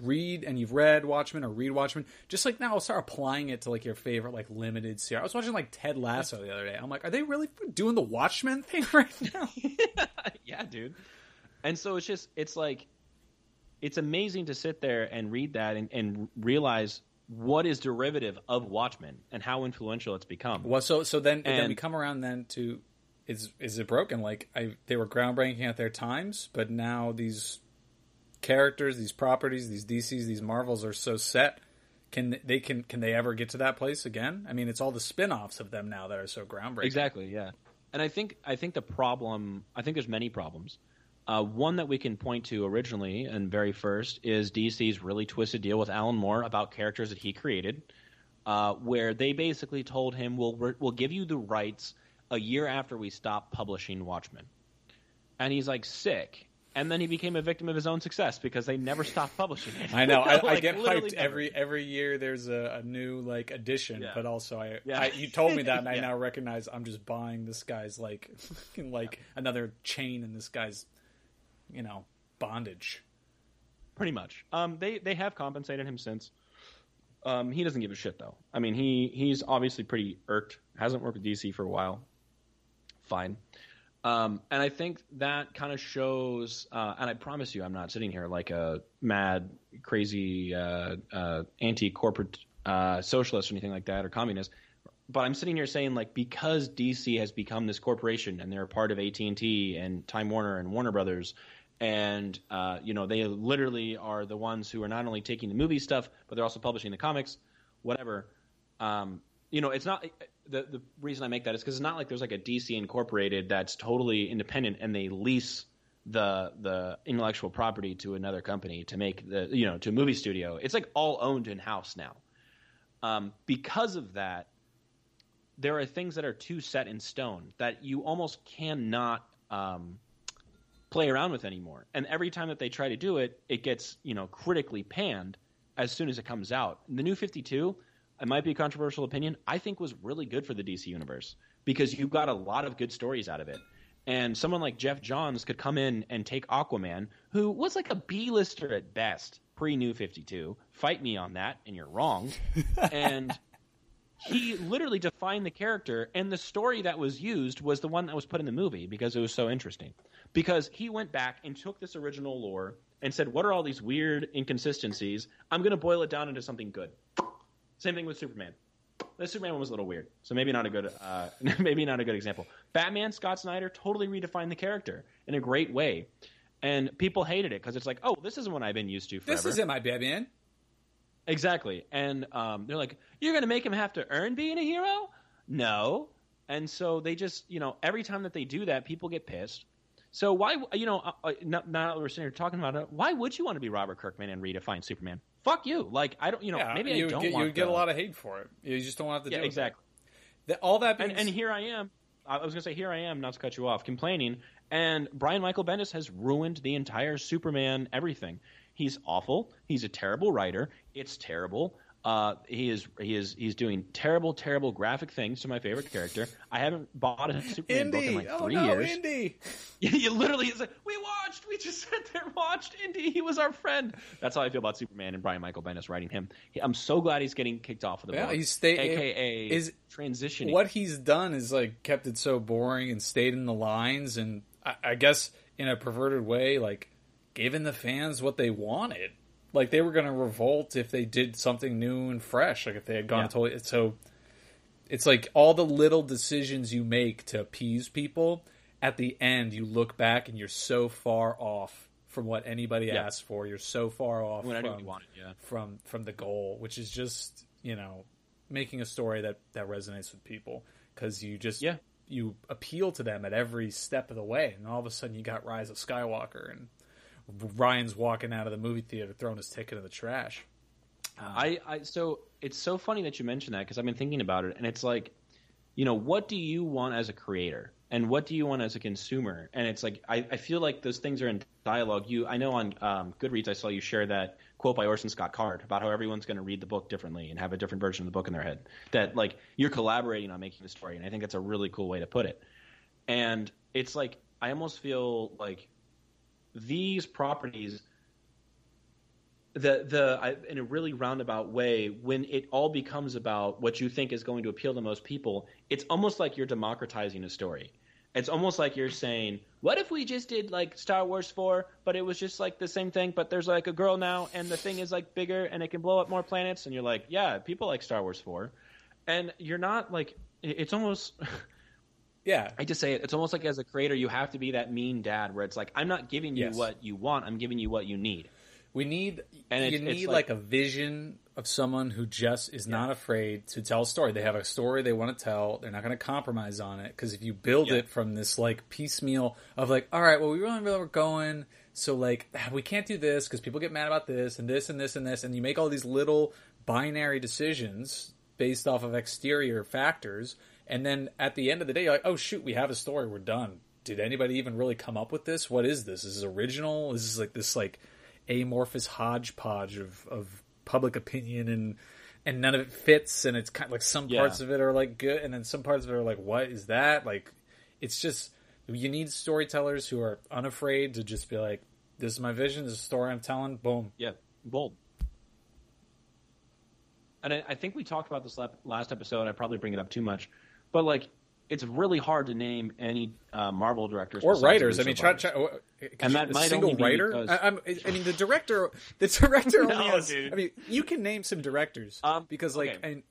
read and you've read Watchmen or read Watchmen just like now I'll start applying it to like your favorite like limited series I was watching like Ted Lasso the other day I'm like are they really doing the Watchmen thing (laughs) right now (laughs) yeah, dude. And so it's just it's like it's amazing to sit there and read that and, and realize what is derivative of Watchmen and how influential it's become. well so so then then we come around then to is is it broken like I they were groundbreaking at their times but now these characters, these properties, these DCs, these Marvels are so set. Can they can can they ever get to that place again? I mean, it's all the spin-offs of them now that are so groundbreaking. Exactly, yeah. And I think I think the problem I think there's many problems. Uh, one that we can point to originally and very first is DC's really twisted deal with Alan Moore about characters that he created, uh, where they basically told him, "We'll we'll give you the rights a year after we stop publishing Watchmen," and he's like, "Sick." And then he became a victim of his own success because they never stopped publishing it. I know. (laughs) I, I get hyped never. every every year. There's a, a new like edition, Yeah. but also I, Yeah. I you told me that, and I (laughs) now recognize I'm just buying this guy's like (laughs) like another chain in this guy's you know bondage. Pretty much. Um, they they have compensated him since. Um, he doesn't give a shit though. I mean, he he's obviously pretty irked. Hasn't worked with DC for a while. Fine. Um, and I think that kind of shows. Uh, and I promise you, I'm not sitting here like a mad, crazy, uh, uh, anti-corporate uh, socialist or anything like that, or communist. But I'm sitting here saying, like, because DC has become this corporation and they're a part of AT and T and Time Warner and Warner Brothers, and uh, you know they literally are the ones who are not only taking the movie stuff, but they're also publishing the comics, whatever. Um, you know, it's not the the reason I make that is because it's not like there's like a DC Incorporated that's totally independent and they lease the the intellectual property to another company to make the you know to a movie studio. It's like all owned in house now. Um, because of that, there are things that are too set in stone that you almost cannot um, play around with anymore. And every time that they try to do it, it gets you know critically panned as soon as it comes out. The new Fifty Two, it might be a controversial opinion, I think was really good for the DC universe because you got a lot of good stories out of it. And someone like Geoff Johns could come in and take Aquaman, who was like a B-lister at best pre New 52. Fight me on that, and you're wrong. (laughs) and he literally defined the character, and the story that was used was the one that was put in the movie because it was so interesting. Because he went back and took this original lore and said, What are all these weird inconsistencies? I'm going to boil it down into something good. Same thing with Superman. The Superman one was a little weird, so maybe not a good, uh, (laughs) maybe not a good example. Batman, Scott Snyder totally redefined the character in a great way, and people hated it because it's like, oh, this isn't what I've been used to forever. This isn't my Batman. Exactly, and um, they're like, you're going to make him have to earn being a hero? No, and so they just, you know, every time that they do that, people get pissed. So why, you know, uh, uh, now that we're sitting here talking about it, why would you want to be Robert Kirkman and redefine Superman? Fuck you. Like I don't, you know, Yeah, maybe you I don't get, want you get a lot of hate for it. You just don't have to Yeah, exactly. The- all that being And, and here I am. I was going to say, here I am, not to cut you off, complaining. And Brian Michael Bendis has ruined the entire Superman everything. He's awful. He's a terrible writer. It's terrible. Uh, he is he is he's doing terrible, terrible graphic things to my favorite character. I haven't bought a Superman book in like oh three no, years. Indy. (laughs) you literally is like, we watched, we just sat there and watched Indy. He was our friend. That's how I feel about Superman and Brian Michael Bendis writing him. I'm so glad he's getting kicked off of the Yeah, book. he's stay- AKA is- transitioning. What he's done is like kept it so boring and stayed in the lines, and I, I guess in a perverted way, like giving the fans what they wanted. Like they were going to revolt if they did something new and fresh. Like if they had gone Yeah. totally. So it's like all the little decisions you make to appease people. At the end, you look back and you're so far off from what anybody Yeah. asked for. You're so far off anybody from, wanted, yeah. from from the goal, which is just you know making a story that that resonates with people because you just Yeah. you appeal to them at every step of the way, and all of a sudden you got Rise of Skywalker and Ryan's walking out of the movie theater throwing his ticket in the trash. I, I so it's so funny that you mentioned that because I've been thinking about it, and it's like, you know, what do you want as a creator, and what do you want as a consumer? And it's like I, I feel like those things are in dialogue. You, I know on um, Goodreads I saw you share that quote by Orson Scott Card about how everyone's going to read the book differently and have a different version of the book in their head. That like you're collaborating on making the story, and I think that's a really cool way to put it. And it's like I almost feel like these properties the the I, in a really roundabout way when it all becomes about what you think is going to appeal to most people it's almost like you're democratizing a story. It's almost like you're saying what if we just did like star wars 4 but it was just like the same thing but there's like a girl now and the thing is like bigger and it can blow up more planets? And you're like yeah people like star wars 4 and you're not like it's almost (laughs) Yeah, I just say it. It's almost like as a creator, you have to be that mean dad where it's like, I'm not giving you Yes. what you want. I'm giving you what you need. we need And you it's- need it's like, like- a vision of someone who just is not afraid to tell a story. They have a story they want to tell. They're not going to compromise on it because if you build Yeah. it from this like piecemeal of like, all right, well, we really really were going. So like, ah, we can't do this because people get mad about this and this and this and this, and you make all these little binary decisions based off of exterior factors, and then at the end of the day, you're like, oh shoot, we have a story, we're done. Did anybody even really come up with this? What is this? Is this original? Is this like this like amorphous hodgepodge of, of public opinion and and none of it fits and it's kind of like some Yeah. parts of it are like good and then some parts of it are like what is that like it's just you need storytellers who are unafraid to just be like this is my vision this is the story i'm telling boom Yeah, bold. And I, I think we talked about this last episode. I probably bring it up too much, but like, it's really hard to name any uh, Marvel directors or writers i mean try, try, And that might single only be writer because- I, I'm, I mean the director the director (laughs) only No, has dude. i mean you can name some directors Um, because like okay. and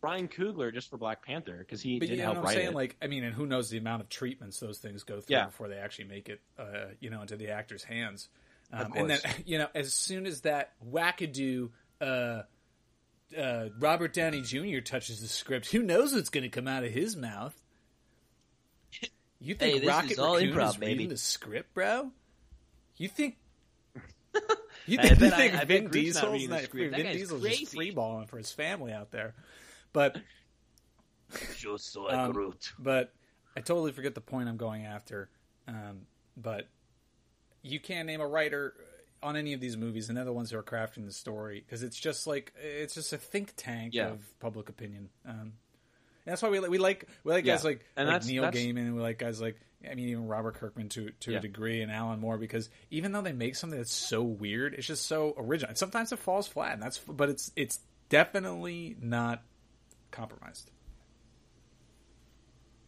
Brian Coogler just for Black Panther because he But did you know help what I'm write saying? it. Like, I mean, and who knows the amount of treatments those things go through Yeah. before they actually make it, uh, you know, into the actor's hands. Of Um, and then, (laughs) you know, as soon as that wackadoo uh, uh, Robert Downey Jr. touches the script, who knows what's going to come out of his mouth? You think Hey, this Rocket is all Raccoon improv, is reading baby. the script, bro? You think? (laughs) You I think, you bet I- think I Vin Groot's not Diesel's reading the not, script. That Vin guy's Diesel's crazy. just freeballing for his family out there, but (laughs) Just so Um, Groot. but I totally forget the point I'm going after. Um, but you can't name a writer on any of these movies, and they're the ones who are crafting the story because it's just like it's just a think tank Yeah. of public opinion. Um, and that's why we like we like we like guys like, And like that's- Neil that's- Gaiman, and we like guys like I mean even Robert Kirkman to to Yeah. a degree, and Alan Moore because even though they make something that's so weird, it's just so original. And sometimes it falls flat, and that's but it's it's definitely not compromised.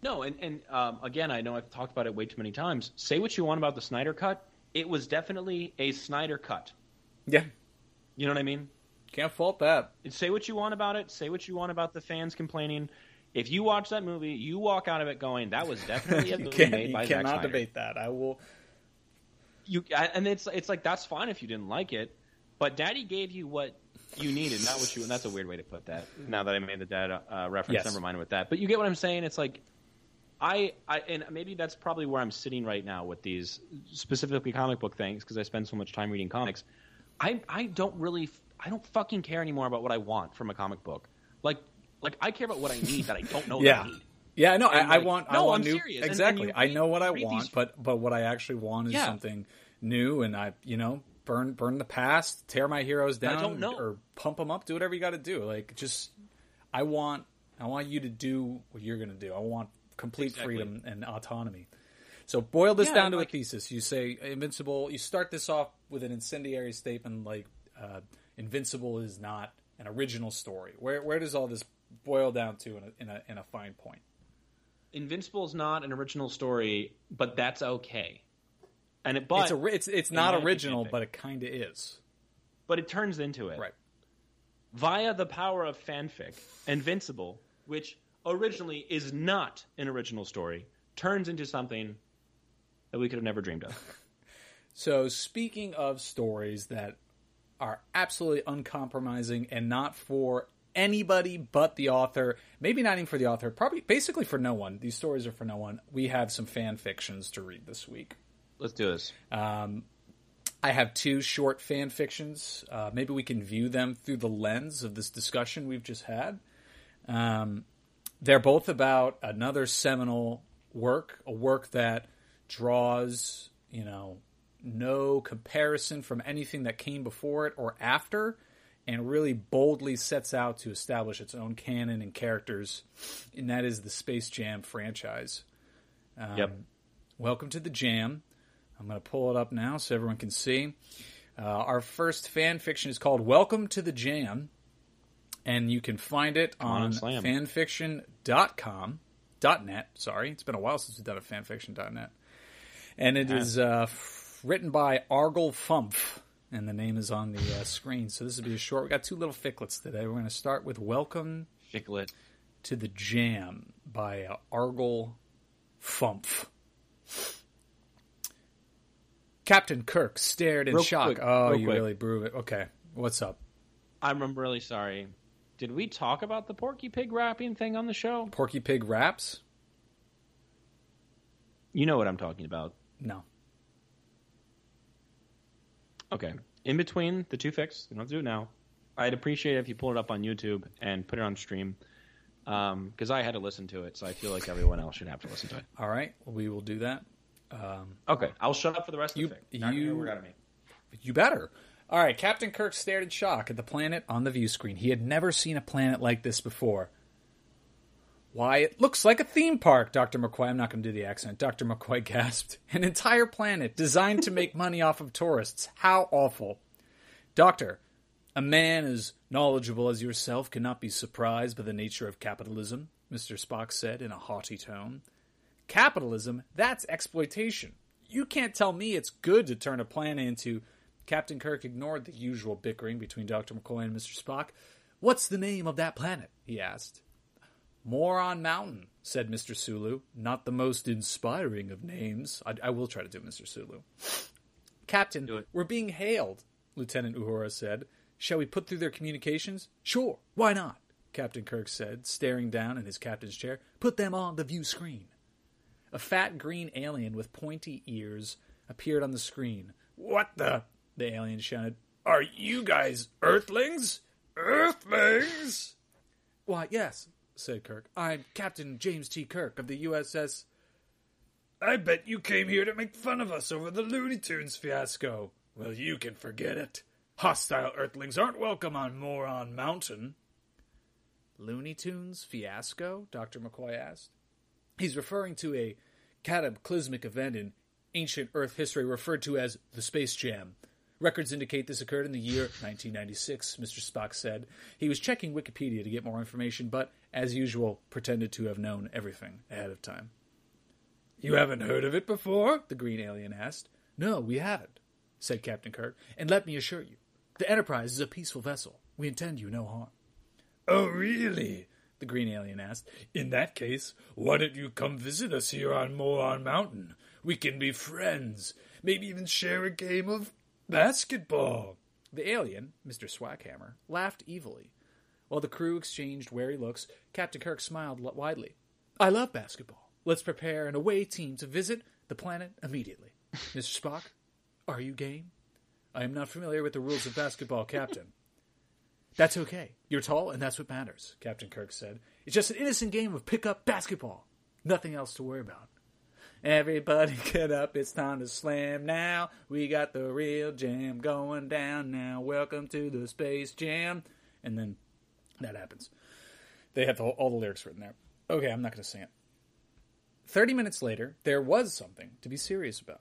No, and and um, again, I know I've talked about it way too many times. Say what you want about the Snyder cut, it was definitely a Snyder cut. Yeah, You know what I mean? can't fault that. Say what you want about it. Say what you want about the fans complaining. If you watch that movie, you walk out of it going, "That was definitely a (laughs) movie made you by Zack cannot Snyder." debate that. I will. You and it's it's like that's fine if you didn't like it, but Daddy gave you what you needed, not what you. And that's a weird way to put that. Now that I made the dad uh, reference, Yes. never mind with that. But you get what I'm saying. It's like I, I and maybe that's probably where I'm sitting right now with these specifically comic book things because I spend so much time reading comics. I I don't really I don't fucking care anymore about what I want from a comic book. Like like I care about what I need that I don't know that Yeah. I need. Yeah, no, I, And, I like, want. I no, want I'm new. serious. And- and Exactly, I know what I want, but but what I actually want is Yeah. something new, and I, you know, burn burn the past, tear my heroes down, I don't know. or pump them up. Do whatever you got to do. Like, just I want. I want you to do what you're going to do. I want complete Exactly. freedom and autonomy. So boil this Yeah, down to like- a thesis. You say Invincible. You start this off with an incendiary statement like uh, Invincible is not an original story. Where where does all this boil down to in a, in a, in a fine point? Invincible is not an original story, but that's okay. And it, but it's a, it's it's not original, but it kind of is. but it turns into it Right. via the power of fanfic. Invincible, which originally is not an original story, turns into something that we could have never dreamed of. (laughs) So speaking of stories that are absolutely uncompromising and not for anybody but the author, maybe not even for the author, probably basically for no one. These stories are for no one. We have some fan fictions to read this week. Let's do this. I have two short fan fictions. Uh, maybe we can view them through the lens of this discussion we've just had. Um, they're both about another seminal work, a work that draws, you know, no comparison from anything that came before it or after, and really boldly sets out to establish its own canon and characters, and that is the Space Jam franchise. yep. Welcome to the Jam. I'm going to pull it up now so everyone can see. Uh, our first fan fiction is called Welcome to the Jam, and you can find it on, on Slam. fanfiction.com. Dot .net, sorry. It's been a while since we've done a fanfiction.net. And it is uh, f- written by Argle Fumph, and the name is on the uh, screen. So this will be a short. we got two little ficlets today. We're going to start with Welcome Ficlet. to the Jam by uh, Argle Fumph. Captain Kirk stared in Real shock. quick, oh, real you quick. really brew it. Okay, what's up? I'm I'm really sorry. Did we talk about the Porky Pig rapping thing on the show? Porky Pig raps? You know what I'm talking about. No. Okay. In between the two fix, we don't have to do it now. I'd appreciate it if you pull it up on YouTube and put it on stream. Um, because I had to listen to it, so I feel like everyone else should have to listen to it. All right, we will do that. Um, okay, I'll shut up for the rest You- of the. Not you- a word out of me. You better. All right, Captain Kirk stared in shock at the planet on the view screen. He had never seen a planet like this before. Why, it looks like a theme park, Dr. McCoy. I'm not going to do the accent. Dr. McCoy (laughs) gasped. An entire planet designed to make money off of tourists. How awful. Doctor, a man as knowledgeable as yourself cannot be surprised by the nature of capitalism, Mr. Spock said in a haughty tone. Capitalism, that's exploitation. You can't tell me it's good to turn a planet into. Captain Kirk ignored the usual bickering between Dr. McCoy and Mr. Spock. What's the name of that planet? he asked. Moron Mountain, said Mr. Sulu. Not the most inspiring of names. I, I will try to do Mr. Sulu. Captain, we're being hailed, Lieutenant Uhura said. Shall we put through their communications? Sure, why not? Captain Kirk said, staring down in his captain's chair. Put them on the view screen. A fat green alien with pointy ears appeared on the screen. What the? The alien shouted. Are you guys Earthlings? Earthlings? Why, yes, said Kirk. I'm Captain James T. Kirk of the USS. I bet you came here to make fun of us over the Looney Tunes fiasco. Well, you can forget it. Hostile Earthlings aren't welcome on Moron Mountain. Looney Tunes fiasco? Dr. McCoy asked. He's referring to a cataclysmic event in ancient Earth history referred to as the Space Jam. Records indicate this occurred in the year 1996, Mr. Spock said. He was checking Wikipedia to get more information, but, as usual, pretended to have known everything ahead of time. You haven't heard of it before? the green alien asked. No, we haven't, said Captain Kirk. And let me assure you, the Enterprise is a peaceful vessel. We intend you no harm. Oh, really? the green alien asked. In that case, why don't you come visit us here on Moron Mountain? We can be friends, maybe even share a game of basketball. The alien, Mr. Swackhammer, laughed evilly. While the crew exchanged wary looks, Captain Kirk smiled widely. I love basketball. Let's prepare an away team to visit the planet immediately. (laughs) Mr. Spock, are you game? I am not familiar with the rules of basketball, Captain. (laughs) That's okay. You're tall, and that's what matters, Captain Kirk said. It's just an innocent game of pick-up basketball. Nothing else to worry about. Everybody (laughs) get up, it's time to slam now. We got the real jam going down now. Welcome to the Space Jam. And then that happens. They have the, all the lyrics written there. Okay, I'm not going to sing it. 30 minutes later, there was something to be serious about.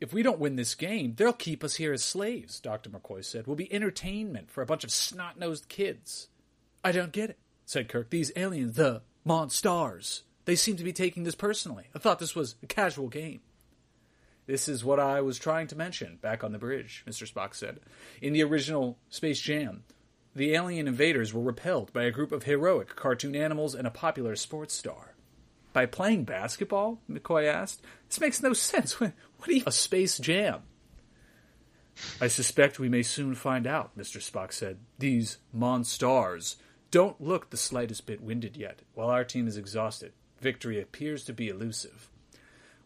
If we don't win this game, they'll keep us here as slaves, Dr. McCoy said. We'll be entertainment for a bunch of snot nosed kids. I don't get it, said Kirk. These aliens, the Monstars, they seem to be taking this personally. I thought this was a casual game. This is what I was trying to mention back on the bridge, Mr. Spock said. In the original Space Jam, the alien invaders were repelled by a group of heroic cartoon animals and a popular sports star. By playing basketball? McCoy asked. This makes no sense. What, are you, a space jam? I suspect we may soon find out, Mr. Spock said. These Monstars don't look the slightest bit winded yet, while our team is exhausted. Victory appears to be elusive.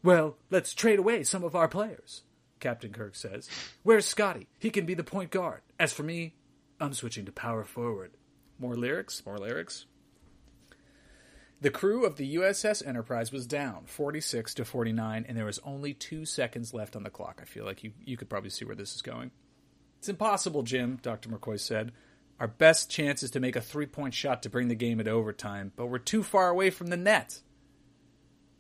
Well, let's trade away some of our players, Captain Kirk says. Where's Scotty? He can be the point guard. As for me, I'm switching to power forward. More lyrics? More lyrics? The crew of the USS Enterprise was down 46 to 49, and there was only two seconds left on the clock. I feel like you, you could probably see where this is going. It's impossible, Jim, Dr. McCoy said. Our best chance is to make a three point shot to bring the game at overtime, but we're too far away from the net.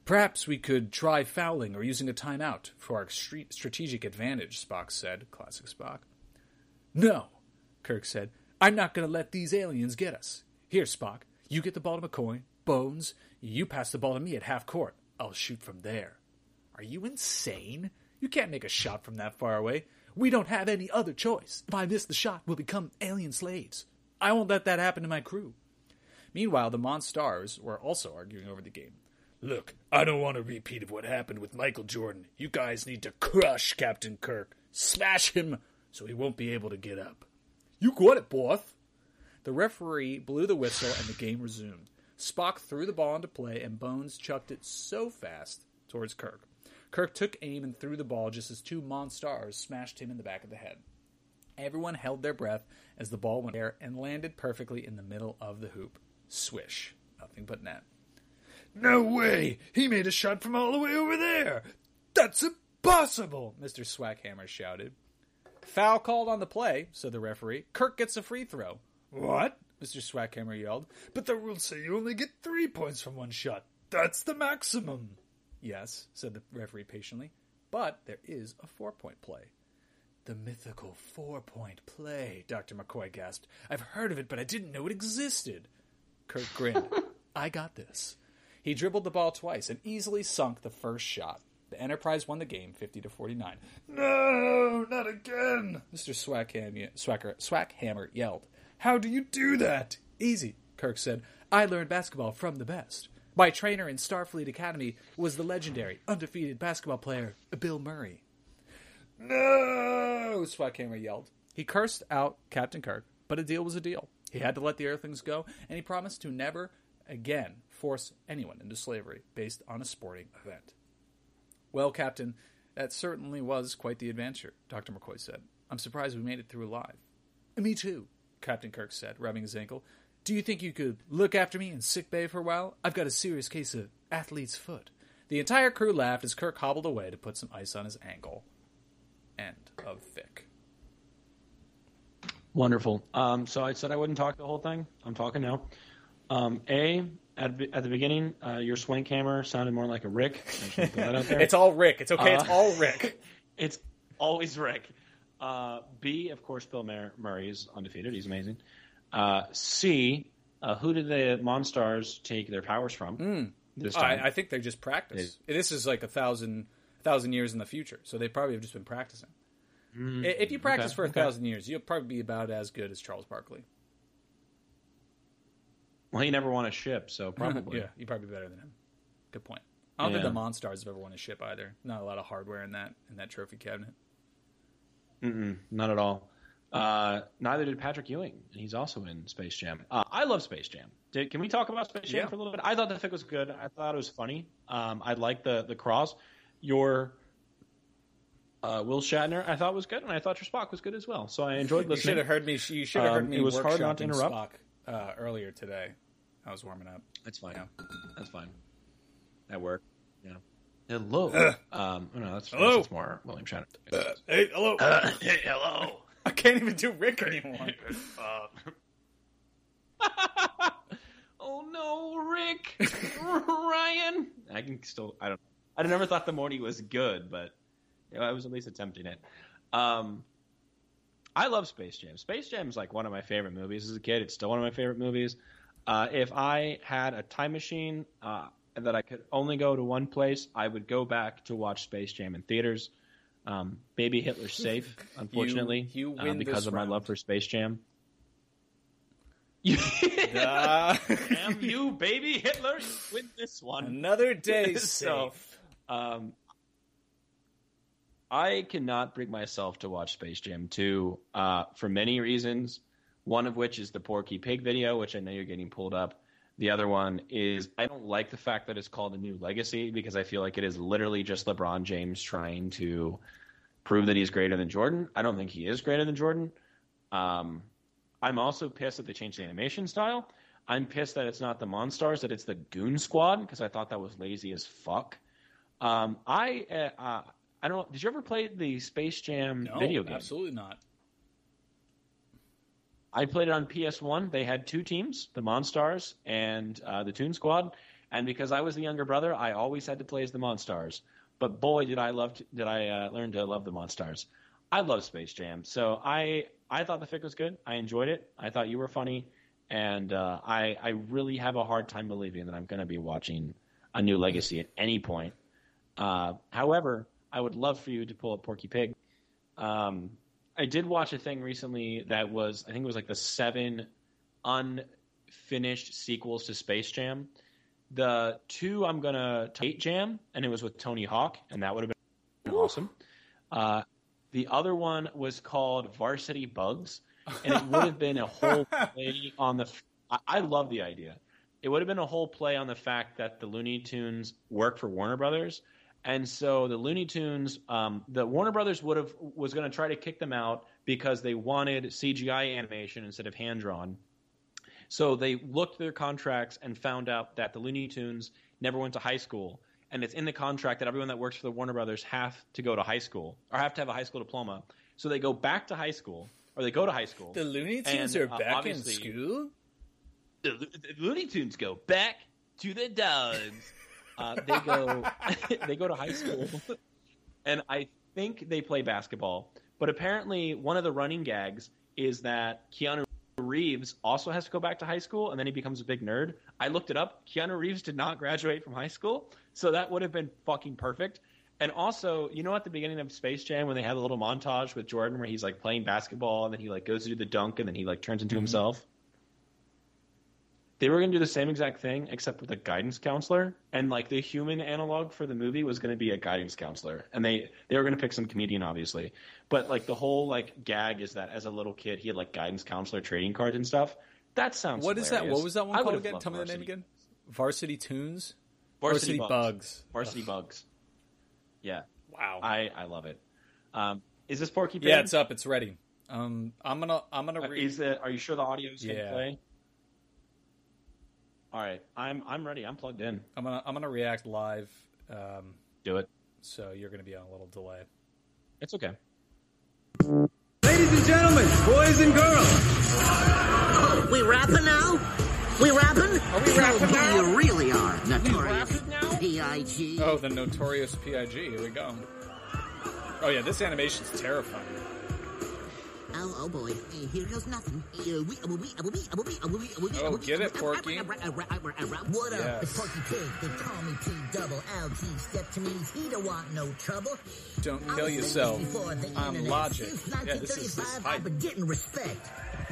Perhaps we could try fouling or using a timeout for our strategic advantage, Spock said. Classic Spock. No, Kirk said. I'm not going to let these aliens get us. Here, Spock, you get the ball to McCoy, Bones, you pass the ball to me at half court. I'll shoot from there. Are you insane? You can't make a shot from that far away. We don't have any other choice. If I miss the shot, we'll become alien slaves. I won't let that happen to my crew. Meanwhile, the Monstars were also arguing over the game. Look, I don't want a repeat of what happened with Michael Jordan. You guys need to crush Captain Kirk. Smash him so he won't be able to get up. You got it, boss. The referee blew the whistle and the game resumed. Spock threw the ball into play, and Bones chucked it so fast towards Kirk. Kirk took aim and threw the ball just as two Monstars smashed him in the back of the head. Everyone held their breath as the ball went there and landed perfectly in the middle of the hoop. Swish. Nothing but net. No way! He made a shot from all the way over there! That's impossible! Mr. Swackhammer shouted. Foul called on the play, said the referee. Kirk gets a free throw. What? Mr. Swackhammer yelled. But the rules say you only get three points from one shot. That's the maximum. Yes, said the referee patiently. But there is a four point play. The mythical four point play, Dr. McCoy gasped. I've heard of it, but I didn't know it existed. Kirk grinned. (laughs) I got this. He dribbled the ball twice and easily sunk the first shot. The Enterprise won the game 50 to 49. No, not again, Mr. Swackham- Swacker- Swackhammer yelled. How do you do that? Easy, Kirk said. I learned basketball from the best. My trainer in Starfleet Academy was the legendary, undefeated basketball player, Bill Murray. No! Swackhammer yelled. He cursed out Captain Kirk, but a deal was a deal. He had to let the Earthlings go, and he promised to never again force anyone into slavery based on a sporting event. Well, Captain, that certainly was quite the adventure, Dr. McCoy said. I'm surprised we made it through alive. Me too, Captain Kirk said, rubbing his ankle. Do you think you could look after me in sick bay for a while? I've got a serious case of athlete's foot. The entire crew laughed as Kirk hobbled away to put some ice on his ankle. End of Vic. Wonderful. Um, so I said I wouldn't talk the whole thing. I'm talking now. Um, a at, at the beginning, uh, your swing hammer sounded more like a Rick. I just wanna put that out there. (laughs) It's all Rick. It's okay. it's Uh, all Rick. (laughs) It's always Rick. Uh, B, of course, Bill Mur- Murray is undefeated. He's amazing. Uh, C, uh, who did the Monstars take their powers from this time? I, I think they're just practice. This is like a thousand, thousand years in the future, so they probably have just been practicing. I If you practice okay, for a okay. thousand years, you'll probably be about as good as Charles Barkley. Well, he never won a ship, so (laughs) probably. yeah, you're probably better than him. Good point. I don't Yeah. think the Monstars have ever won a ship either. Not a lot of hardware in that in that trophy cabinet. Mm-mm, not at all. Uh, neither did Patrick Ewing, and he's also in Space Jam. Uh, I love Space Jam. Did, can we talk about Space Jam Yeah. for a little bit? I thought the fic was good. I thought it was funny. Um, I liked the the cross. Your uh, Will Shatner, I thought was good, and I thought your Spock was good as well. So I enjoyed (laughs) listening. You should have heard me. You should have heard Um, me. it was hard not to interrupt. Spock, uh, earlier today. I was warming up. That's fine. Yeah. That's fine. That worked. Yeah. Hello. um, oh, no, that's, Hello. that's more William Shatner. Hey, hello. hey, hello. (laughs) I can't even do Rick anymore. (laughs) Uh, (laughs) oh no, Rick, Ryan. I can still. I don't. I never thought the morning was good, but you know, I was at least attempting it. Um, I love Space Jam. Space Jam is like one of my favorite movies as a kid. It's still one of my favorite movies. Uh, if I had a time machine uh, that I could only go to one place, I would go back to watch Space Jam in theaters. Um, Baby Hitler's (laughs) safe, unfortunately, you uh, win because of my love for Space Jam. You, Uh, (laughs) Damn you, baby Hitler! You win this one. Another day (laughs) So, safe. Um, I cannot bring myself to watch Space Jam 2 uh, for many reasons. One of which is the Porky Pig video, which I know you're getting pulled up. The other one is I don't like the fact that it's called a new legacy because I feel like it is literally just LeBron James trying to prove that he's greater than Jordan. I don't think he is greater than Jordan. Um, I'm also pissed that they changed the animation style. I'm pissed that it's not the Monstars, that it's the Goon Squad because I thought that was lazy as fuck. Um, I uh, uh, I don't. Did you ever play the Space Jam No, video game? absolutely not. I played it on PS1. They had two teams, the Monstars and uh, the Toon Squad. And because I was the younger brother, I always had to play as the Monstars. But boy, did I love to, did I uh, learn to love the Monstars. I love Space Jam, so I I thought the fic was good. I enjoyed it. I thought you were funny, and uh, I I really have a hard time believing that I'm going to be watching a new Legacy at any point. Uh, however, I would love for you to pull up Porky Pig. Um, I did watch a thing recently that was I think it was like the seven unfinished sequels to Space Jam. The two I'm gonna Tate Jam, and it was with Tony Hawk, and that would have been awesome. Uh, the other one was called Varsity Bugs, and it would have (laughs) been a whole play on the. I, I love the idea. It would have been a whole play on the fact that the Looney Tunes work for Warner Brothers, and so the Looney Tunes, um, the Warner Brothers would have was going to try to kick them out because they wanted CGI animation instead of hand drawn. So they looked their contracts and found out that the Looney Tunes never went to high school, and it's in the contract that everyone that works for the Warner Brothers have to go to high school or have to have a high school diploma. So they go back to high school or they go to high school. The Looney Tunes And, are uh, back in school. the, the Looney Tunes go back to the dogs. Uh, they go (laughs) they go to high school, and I think they play basketball. But apparently, one of the running gags is that Keanu Reeves also has to go back to high school, and then he becomes a big nerd. I looked it up. Keanu Reeves did not graduate from high school, so that would have been fucking perfect. And also, you know, at the beginning of Space Jam, when they had a little montage with Jordan where he's like playing basketball, and then he like goes to do the dunk, and then he like turns into himself. They were going to do the same exact thing except with a guidance counselor, and like the human analog for the movie was going to be a guidance counselor, and they they were going to pick some comedian, obviously, but like the whole like gag is that as a little kid he had like guidance counselor trading cards and stuff. That sounds. what What is that? What was that one I called again? Tell me the name Varsity- again. Varsity Tunes. Varsity, Varsity Bugs. Bugs. Varsity Bugs. Yeah, Wow. I I love it. Um, is this Porky Pig? yeah, it's up. It's ready. Um, I'm gonna I'm gonna Uh, read. Is it? Are you sure the audio's Yeah. gonna play? All right, I'm I'm ready. I'm plugged in. I'm gonna I'm gonna react live. Um, Do it. so you're gonna be on a little delay. It's okay. Ladies and gentlemen, boys and girls, We rapping now? We rapping? Are we rapping now? You really are. Notorious. P.I.G. Oh, the notorious Pig. Here we go. Oh yeah, this animation's terrifying. Oh, oh boy. Here goes nothing. Oh, get it, Porky. What Yes. up? It's Porky Pig. They call me P double L G. Step to me, he don't want no trouble. Don't kill yourself. I'm. Logic. Yeah, this is this is 1935, hype. Been getting respect.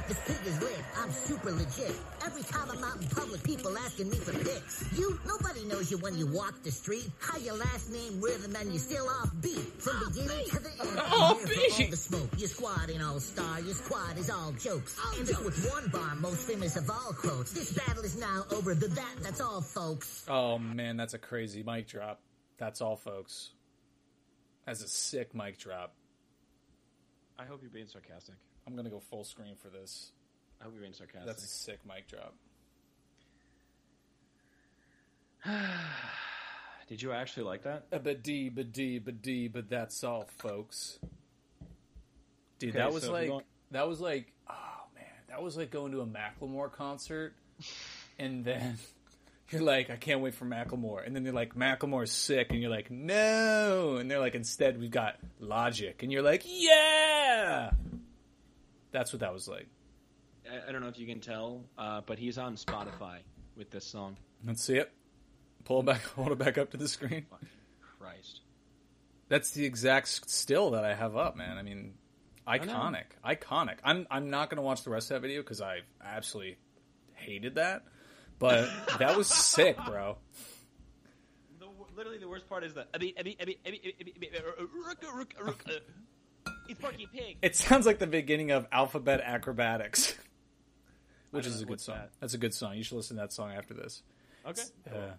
This pig is lit. I'm super legit. Every time I'm out in public, people asking me for pics. You, nobody knows you when you walk the street. How your last name, rhythm, and you still off beat. From beginning to the end. Off I'm here beat. all the smoke. Your squad ain't all star. Your squad is all jokes. and this with one bar, most famous of all quotes. This battle is now over. The that, that's all, folks. Oh man, that's a crazy mic drop. That's all, folks. That's a sick mic drop. I hope you're being sarcastic. I'm gonna go full screen for this. I hope you're being sarcastic. That's a sick mic drop. (sighs) Did you actually like that? Uh, a ba dee ba dee ba dee, but that's all, folks. Dude, Okay, that was so like don't- that was like oh man, that was like going to a Macklemore concert, (laughs) and then (laughs) you're like, I can't wait for Macklemore, and then they're like, Macklemore's sick, and you're like, no, and they're like, instead we've got Logic, and you're like, yeah. That's what that was like. I, I don't know if you can tell, uh, but he's on Spotify with this song. Let's see it. Pull it back, hold it back up to the screen. Fucking Christ. That's the exact still that I have up, man. I mean, iconic, iconic. I'm I'm not gonna watch the rest of that video because I absolutely hated that, but that was sick, bro. The, literally, the worst part is that. It's Porky Pig. It sounds like the beginning of Alphabet Acrobatics, which is a good song. that? That's a good song. You should listen to that song after this. Okay. Uh,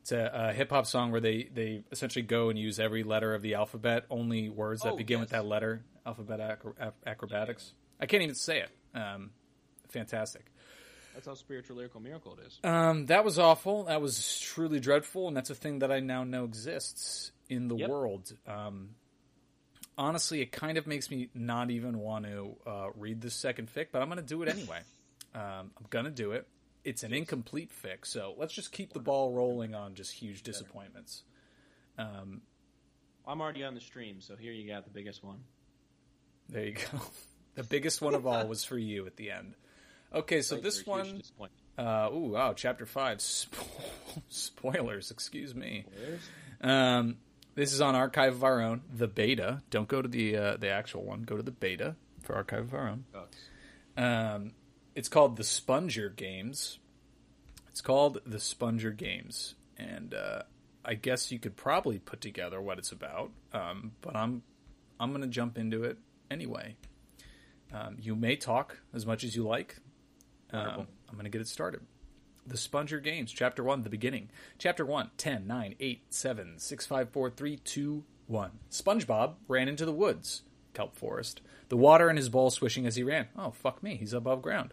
it's a, a hip hop song where they, they essentially go and use every letter of the alphabet, only words that Oh, begin with that letter. Alphabet acro- ac- acrobatics. I can't even say it. Um, fantastic. That's how spiritual lyrical miracle it is. Um, that was awful. That was truly dreadful, and that's a thing that I now know exists in the Yep. world. Um, honestly, it kind of makes me not even want to uh, read the second fic, but I'm going to do it anyway. (laughs) um, I'm going to do it. It's an incomplete fic, so let's just keep the ball rolling on just huge disappointments. Um, I'm already on the stream, so here you got the biggest one. there you go. (laughs) the biggest one of all was for you at the end. Okay, so this you're a huge one, uh, ooh, wow, chapter five, (laughs) Spo- spoilers. Excuse me. Um, this is on Archive of Our Own, the beta. Don't go to the uh, the actual one. Go to the beta for Archive of Our Own. Um, it's called the Sponger Games. It's called the Sponger Games, and uh, I guess you could probably put together what it's about. Um, but I'm I'm going to jump into it anyway. Um, you may talk as much as you like. Um, I'm going to get it started. The Sponger Games, Chapter 1, the beginning. Chapter 1, 10, 9, 8, 7, 6, 5, 4, 3, 2, 1. SpongeBob ran into the woods, kelp forest, the water in his bowl swishing as he ran. Oh, fuck me, he's above ground.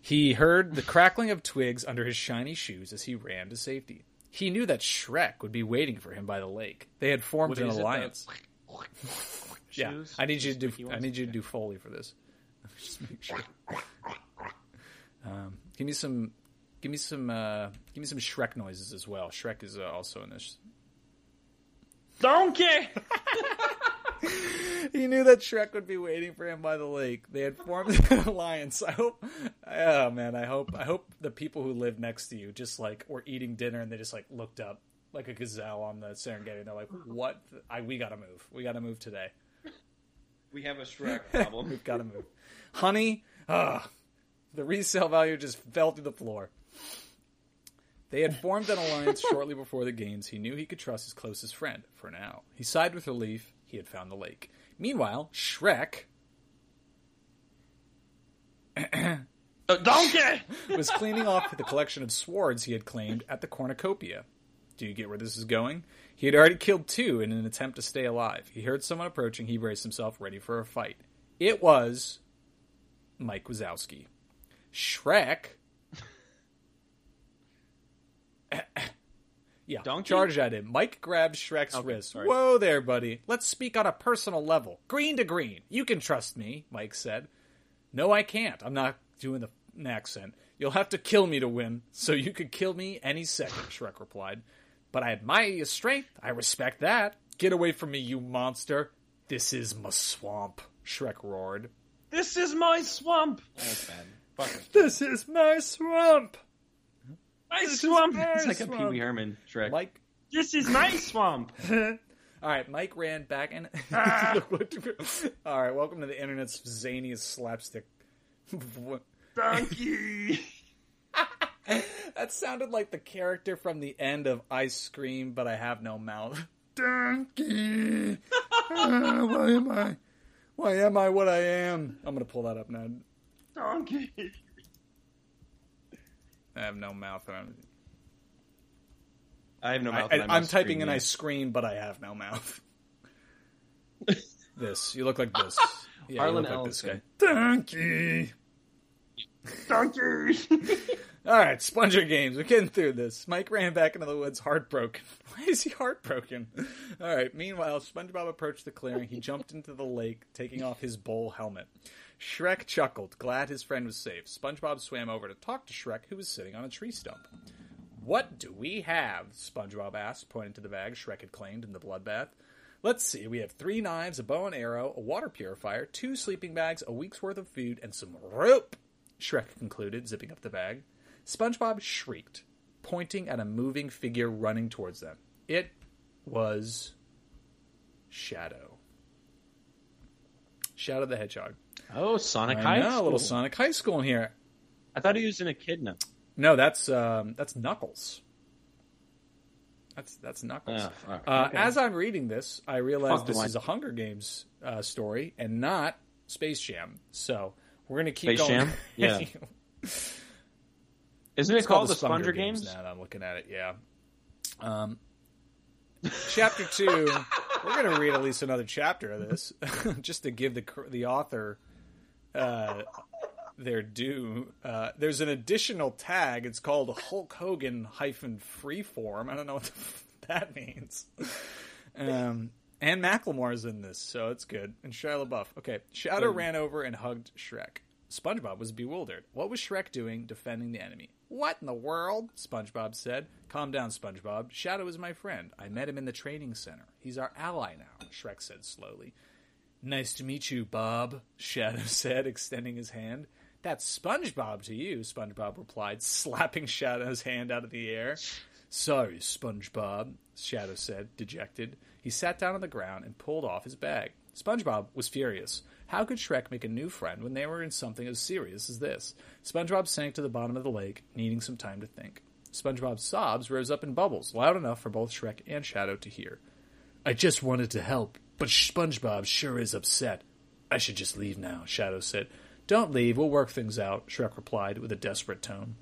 He heard the crackling of twigs under his shiny shoes as he ran to safety. He knew that Shrek would be waiting for him by the lake. They had formed What an is it, the- alliance. (laughs) Yeah, I need you to do. I need you to do foley for this. (laughs) Just make sure. (laughs) Um, give me some. Give me some. Uh, give me some Shrek noises as well. Shrek is uh, also in this. Donkey! (laughs) He knew that Shrek would be waiting for him by the lake. They had formed an (laughs) alliance. I hope. Oh man, I hope. I hope the people who live next to you just like were eating dinner and they just like looked up like a gazelle on the Serengeti. And they're like, "What? I we gotta move. We gotta move today." We have a Shrek problem. (laughs) We've got to move. Honey, ah, the resale value just fell through the floor. They had formed an alliance shortly before the games. He knew he could trust his closest friend for now. He sighed with relief. He had found the lake. Meanwhile, Shrek Uh, (coughs) donkey! was cleaning off the collection of swords he had claimed at the cornucopia. Do you get where this is going? He had already killed two in an attempt to stay alive. He heard someone approaching. He braced himself, ready for a fight. It was Mike Wazowski. Shrek. (coughs) yeah, Donkey? charged at him. Mike grabbed Shrek's Okay, wrist. sorry. Whoa there, buddy. Let's speak on a personal level. Green to green. You can trust me, Mike said. No, I can't. I'm not doing the an accent. You'll have to kill me to win, so you could kill me any second, Shrek replied. But I admire your strength. I respect that. Get away from me, you monster. This is my swamp, Shrek roared. This is my swamp. That's bad. Fuck. This is my swamp. My is swamp. It's like a. Pee Wee Herman Shrek. Mike this is my swamp. (laughs) All right, Mike ran back and. (laughs) All right, welcome to the internet's zaniest slapstick. (laughs) Donkey. that sounded like the character from the end of I Scream, but I have no mouth. Donkey. Ah, why am I? Why am I what I am? I'm gonna pull that up now. Donkey. I have no mouth. and I'm, I have no I, mouth. and I, am must typing scream, and I scream, but I have no mouth. (laughs) this. You look like this. Yeah, you Harlan look like this guy. Ellison. Donkey. Donkey. (laughs) All right, Sponger Games. We're getting through this. Mike ran back into the woods, heartbroken. (laughs) Why is he heartbroken? All right. Meanwhile, SpongeBob approached the clearing. He jumped into the lake, taking off his bowl helmet. Shrek chuckled, glad his friend was safe. SpongeBob swam over to talk to Shrek, who was sitting on a tree stump. What do we have? SpongeBob asked, pointing to the bag Shrek had claimed in the bloodbath. Let's see. We have three knives, a bow and arrow, a water purifier, two sleeping bags, a week's worth of food, and some rope. Shrek concluded, zipping up the bag. SpongeBob shrieked, pointing at a moving figure running towards them. It was Shadow. Shadow the Hedgehog. Oh, Sonic I High know, a School. little Sonic High School in here. I thought he was an echidna. No, that's um, that's Knuckles. That's that's Knuckles. Oh, fuck. Uh, Okay. As I'm reading this, I realize Fuck this is a Hunger Games uh, story and not Space Jam. So we're gonna keep Space going. Jam? (laughs) Yeah. Isn't It's it called the Sponger Sponger Games? Now that I'm looking at it, yeah. Um, (laughs) chapter two. (laughs) we're going to read at least another chapter of this, (laughs) just to give the the author uh, their due. Uh, there's an additional tag. It's called Hulk Hogan hyphen Freeform. I don't know what the f- that means. Um, and Macklemore's in this, so it's good. And Shia LaBeouf. Okay, Shadow ran over and hugged Shrek. SpongeBob was bewildered. What was Shrek doing defending the enemy? What in the world? SpongeBob said. Calm down, SpongeBob. Shadow is my friend. I met him in the training center. He's our ally now, Shrek said slowly. Nice to meet you, Bob, (laughs) Shadow said, extending his hand. That's SpongeBob to you, SpongeBob replied, (laughs) slapping Shadow's hand out of the air. Sorry, SpongeBob, Shadow said, dejected. He sat down on the ground and pulled off his bag. SpongeBob was furious. How could Shrek make a new friend when they were in something as serious as this? SpongeBob sank to the bottom of the lake, needing some time to think. SpongeBob's sobs rose up in bubbles, loud enough for both Shrek and Shadow to hear. I just wanted to help, but SpongeBob sure is upset. I should just leave now, Shadow said. Don't leave, we'll work things out, Shrek replied with a desperate tone.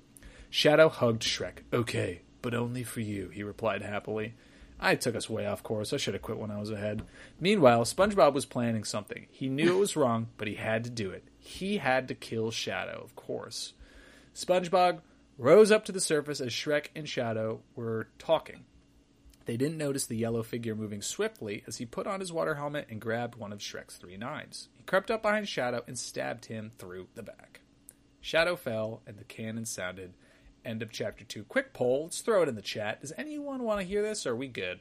Shadow hugged Shrek. Okay, but only for you, he replied happily. I took us way off course. I should have quit when I was ahead. Meanwhile, SpongeBob was planning something. He knew it was wrong, but he had to do it. He had to kill Shadow, of course. SpongeBob rose up to the surface as Shrek and Shadow were talking. They didn't notice the yellow figure moving swiftly as he put on his water helmet and grabbed one of Shrek's three knives. He crept up behind Shadow and stabbed him through the back. Shadow fell, and the cannon sounded. End of chapter two. Quick poll. Let's throw it in the chat. Does anyone want to hear this, or are we good?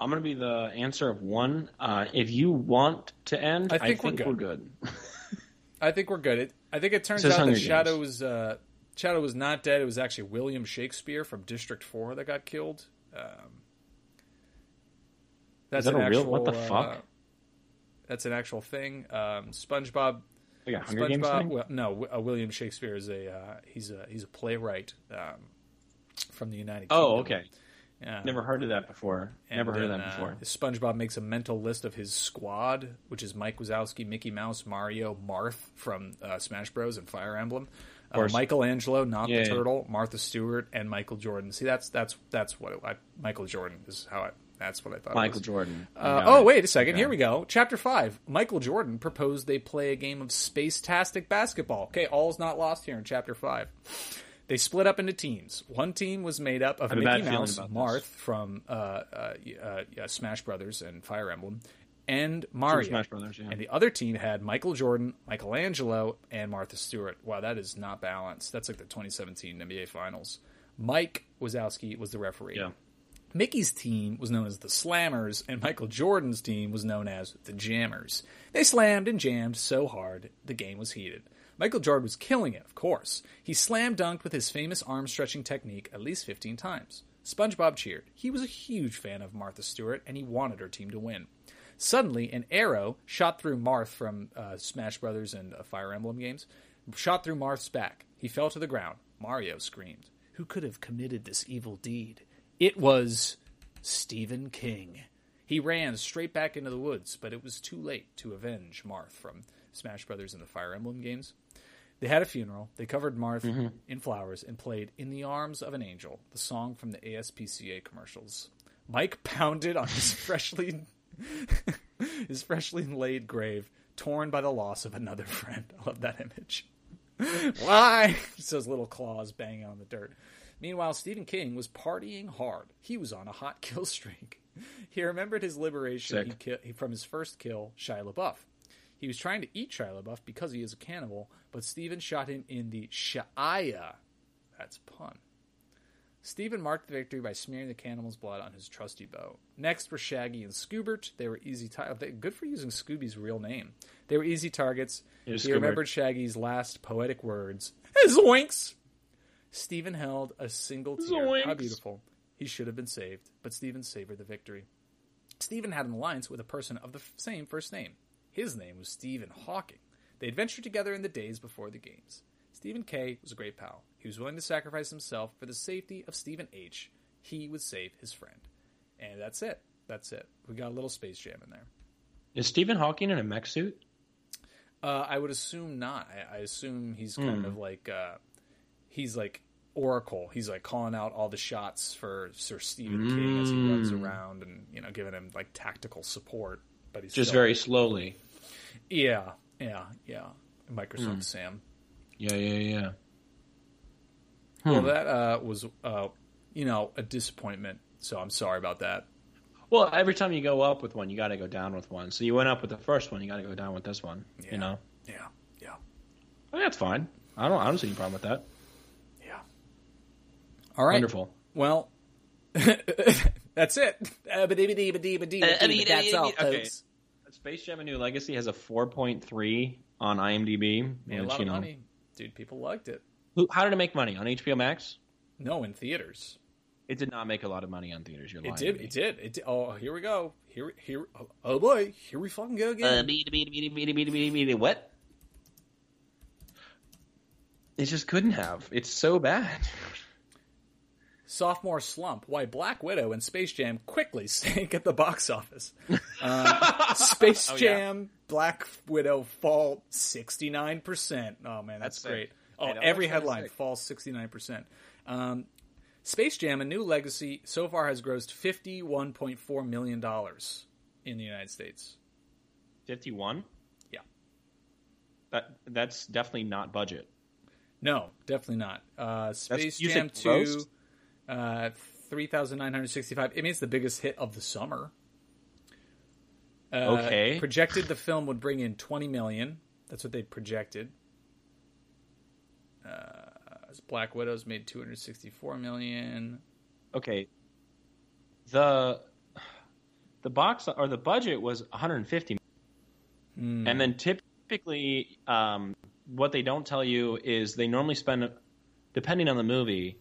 I'm going to be the answer of one. Uh, if you want to end, I think we're we're good. (laughs) I think we're good. It, I think it turns out Hunger that Shadow was uh, Shadow was not dead. It was actually William Shakespeare from District Four that got killed. Um, that's that an a real- what the uh, fuck? that's an actual thing. Um, SpongeBob Like a Hunger Games SpongeBob. thing? Well, no, uh, William Shakespeare is a uh, he's a he's a playwright um, from the United Kingdom. Oh, okay. Yeah. Never heard of that before. Never heard of that before. Uh, SpongeBob makes a mental list of his squad, which is Mike Wazowski, Mickey Mouse, Mario, Marth from uh, Smash Bros. and Fire Emblem, uh. Michelangelo, not Yeah, the turtle, Martha Stewart, and Michael Jordan. See, that's that's that's what it, I, Michael Jordan is how I. That's what I thought. Michael. Jordan. Uh, oh, it. wait a second. Here we go. Chapter 5. Michael Jordan proposed they play a game of space-tastic basketball. Okay, all's not lost here in Chapter 5. They split up into teams. One team was made up of I have a bad Mickey Mouse, Marth this. from uh, uh, uh, Smash Brothers and Fire Emblem, and Mario. Smash Brothers, yeah. And the other team had Michael Jordan, Michelangelo, and Martha Stewart. Wow, that is not balanced. That's like the 2017 NBA Finals. Mike Wazowski was the referee. Yeah. Mickey's team was known as the Slammers, and Michael Jordan's team was known as the Jammers. They slammed and jammed so hard, the game was heated. Michael Jordan was killing it, of course. He slam dunked with his famous arm stretching technique at least 15 times. SpongeBob cheered. He was a huge fan of Martha Stewart, and he wanted her team to win. Suddenly, an arrow shot through Marth from uh, Smash Brothers and uh, Fire Emblem games, shot through Marth's back. He fell to the ground. Mario screamed. Who could have committed this evil deed? It was Stephen King. He ran straight back into the woods, but it was too late to avenge Marth from Smash Brothers and the Fire Emblem games. They had a funeral. They covered Marth mm-hmm. in flowers and played "In the Arms of an Angel," the song from the ASPCA commercials. Mike (laughs) pounded on his freshly (laughs) his freshly laid grave, torn by the loss of another friend. (laughs) I love that image. Why? Just those little claws banging on the dirt. Meanwhile, Stephen King was partying hard. He was on a hot (laughs) kill streak. He remembered his liberation he ki- from his first kill, Shia LaBeouf. He was trying to eat Shia LaBeouf because he is a cannibal, but Stephen shot him in the Shia. That's a pun. Stephen marked the victory by smearing the cannibal's blood on his trusty bow. Next were Shaggy and Scoobert. They were easy. They- good for using Scooby's real name. They were easy targets. He Scoobert. remembered Shaggy's last poetic words. Zoinks! Stephen held a single tear. How beautiful. He should have been saved, but Stephen savored the victory. Stephen had an alliance with a person of the f- same first name. His name was Stephen Hawking. They adventured together in the days before the games. Stephen K. was a great pal. He was willing to sacrifice himself for the safety of Stephen H. He would save his friend. And that's it. That's it. We got a little Space Jam in there. Is Stephen Hawking in a mech suit? Uh, I would assume not. I, I assume he's kind of like uh, he's like Oracle. He's like calling out all the shots for Sir Stephen King as he runs around and you know giving him like tactical support. But he's Just still- very slowly. yeah, yeah, yeah. Microsoft Sam. Yeah, yeah, yeah. Well, that uh, was uh, you know a disappointment. So I'm sorry about that. Well, every time you go up with one, you got to go down with one. So you went up with the first one, you got to go down with this one. Yeah. You know, Yeah, yeah, well, that's fine. I don't. I don't see any problem with that. Yeah. All right. Wonderful. Well, (laughs) that's it. Uh, That's all, okay. folks. Space Jam: A New Legacy has a 4.3 on IMDb. Made a lot of know, money, dude. People liked it. How did it make money on HBO Max? No, in theaters. It did not make a lot of money on theaters. You're lying. It did. to me. It did. It did. Oh, here we go. Here, here. Oh, oh boy, here we fucking go Uh, again. beep, what? It just couldn't have. It's so bad. (laughs) Sophomore slump. Why Black Widow and Space Jam quickly (laughs) sank at the box office. (laughs) Uh, Space Oh, yeah. Jam, Black Widow fall sixty nine percent. Oh man, that's, That's great. I Oh, every headline sick. falls sixty nine percent. Um, Space Jam: A New Legacy so far has grossed fifty one point four million dollars in the United States. 51. Yeah. That that's definitely not budget. No, definitely not. Uh, Space you Jam 2, grossed? Uh, 3,965. I mean, it's the biggest hit of the summer. Uh, Okay. Projected the film would bring in 20 million. That's what they projected. Uh, Black Widows made 264 million. Okay. The the box or the budget was 150 Hmm. and then typically um, what they don't tell you is they normally spend depending on the movie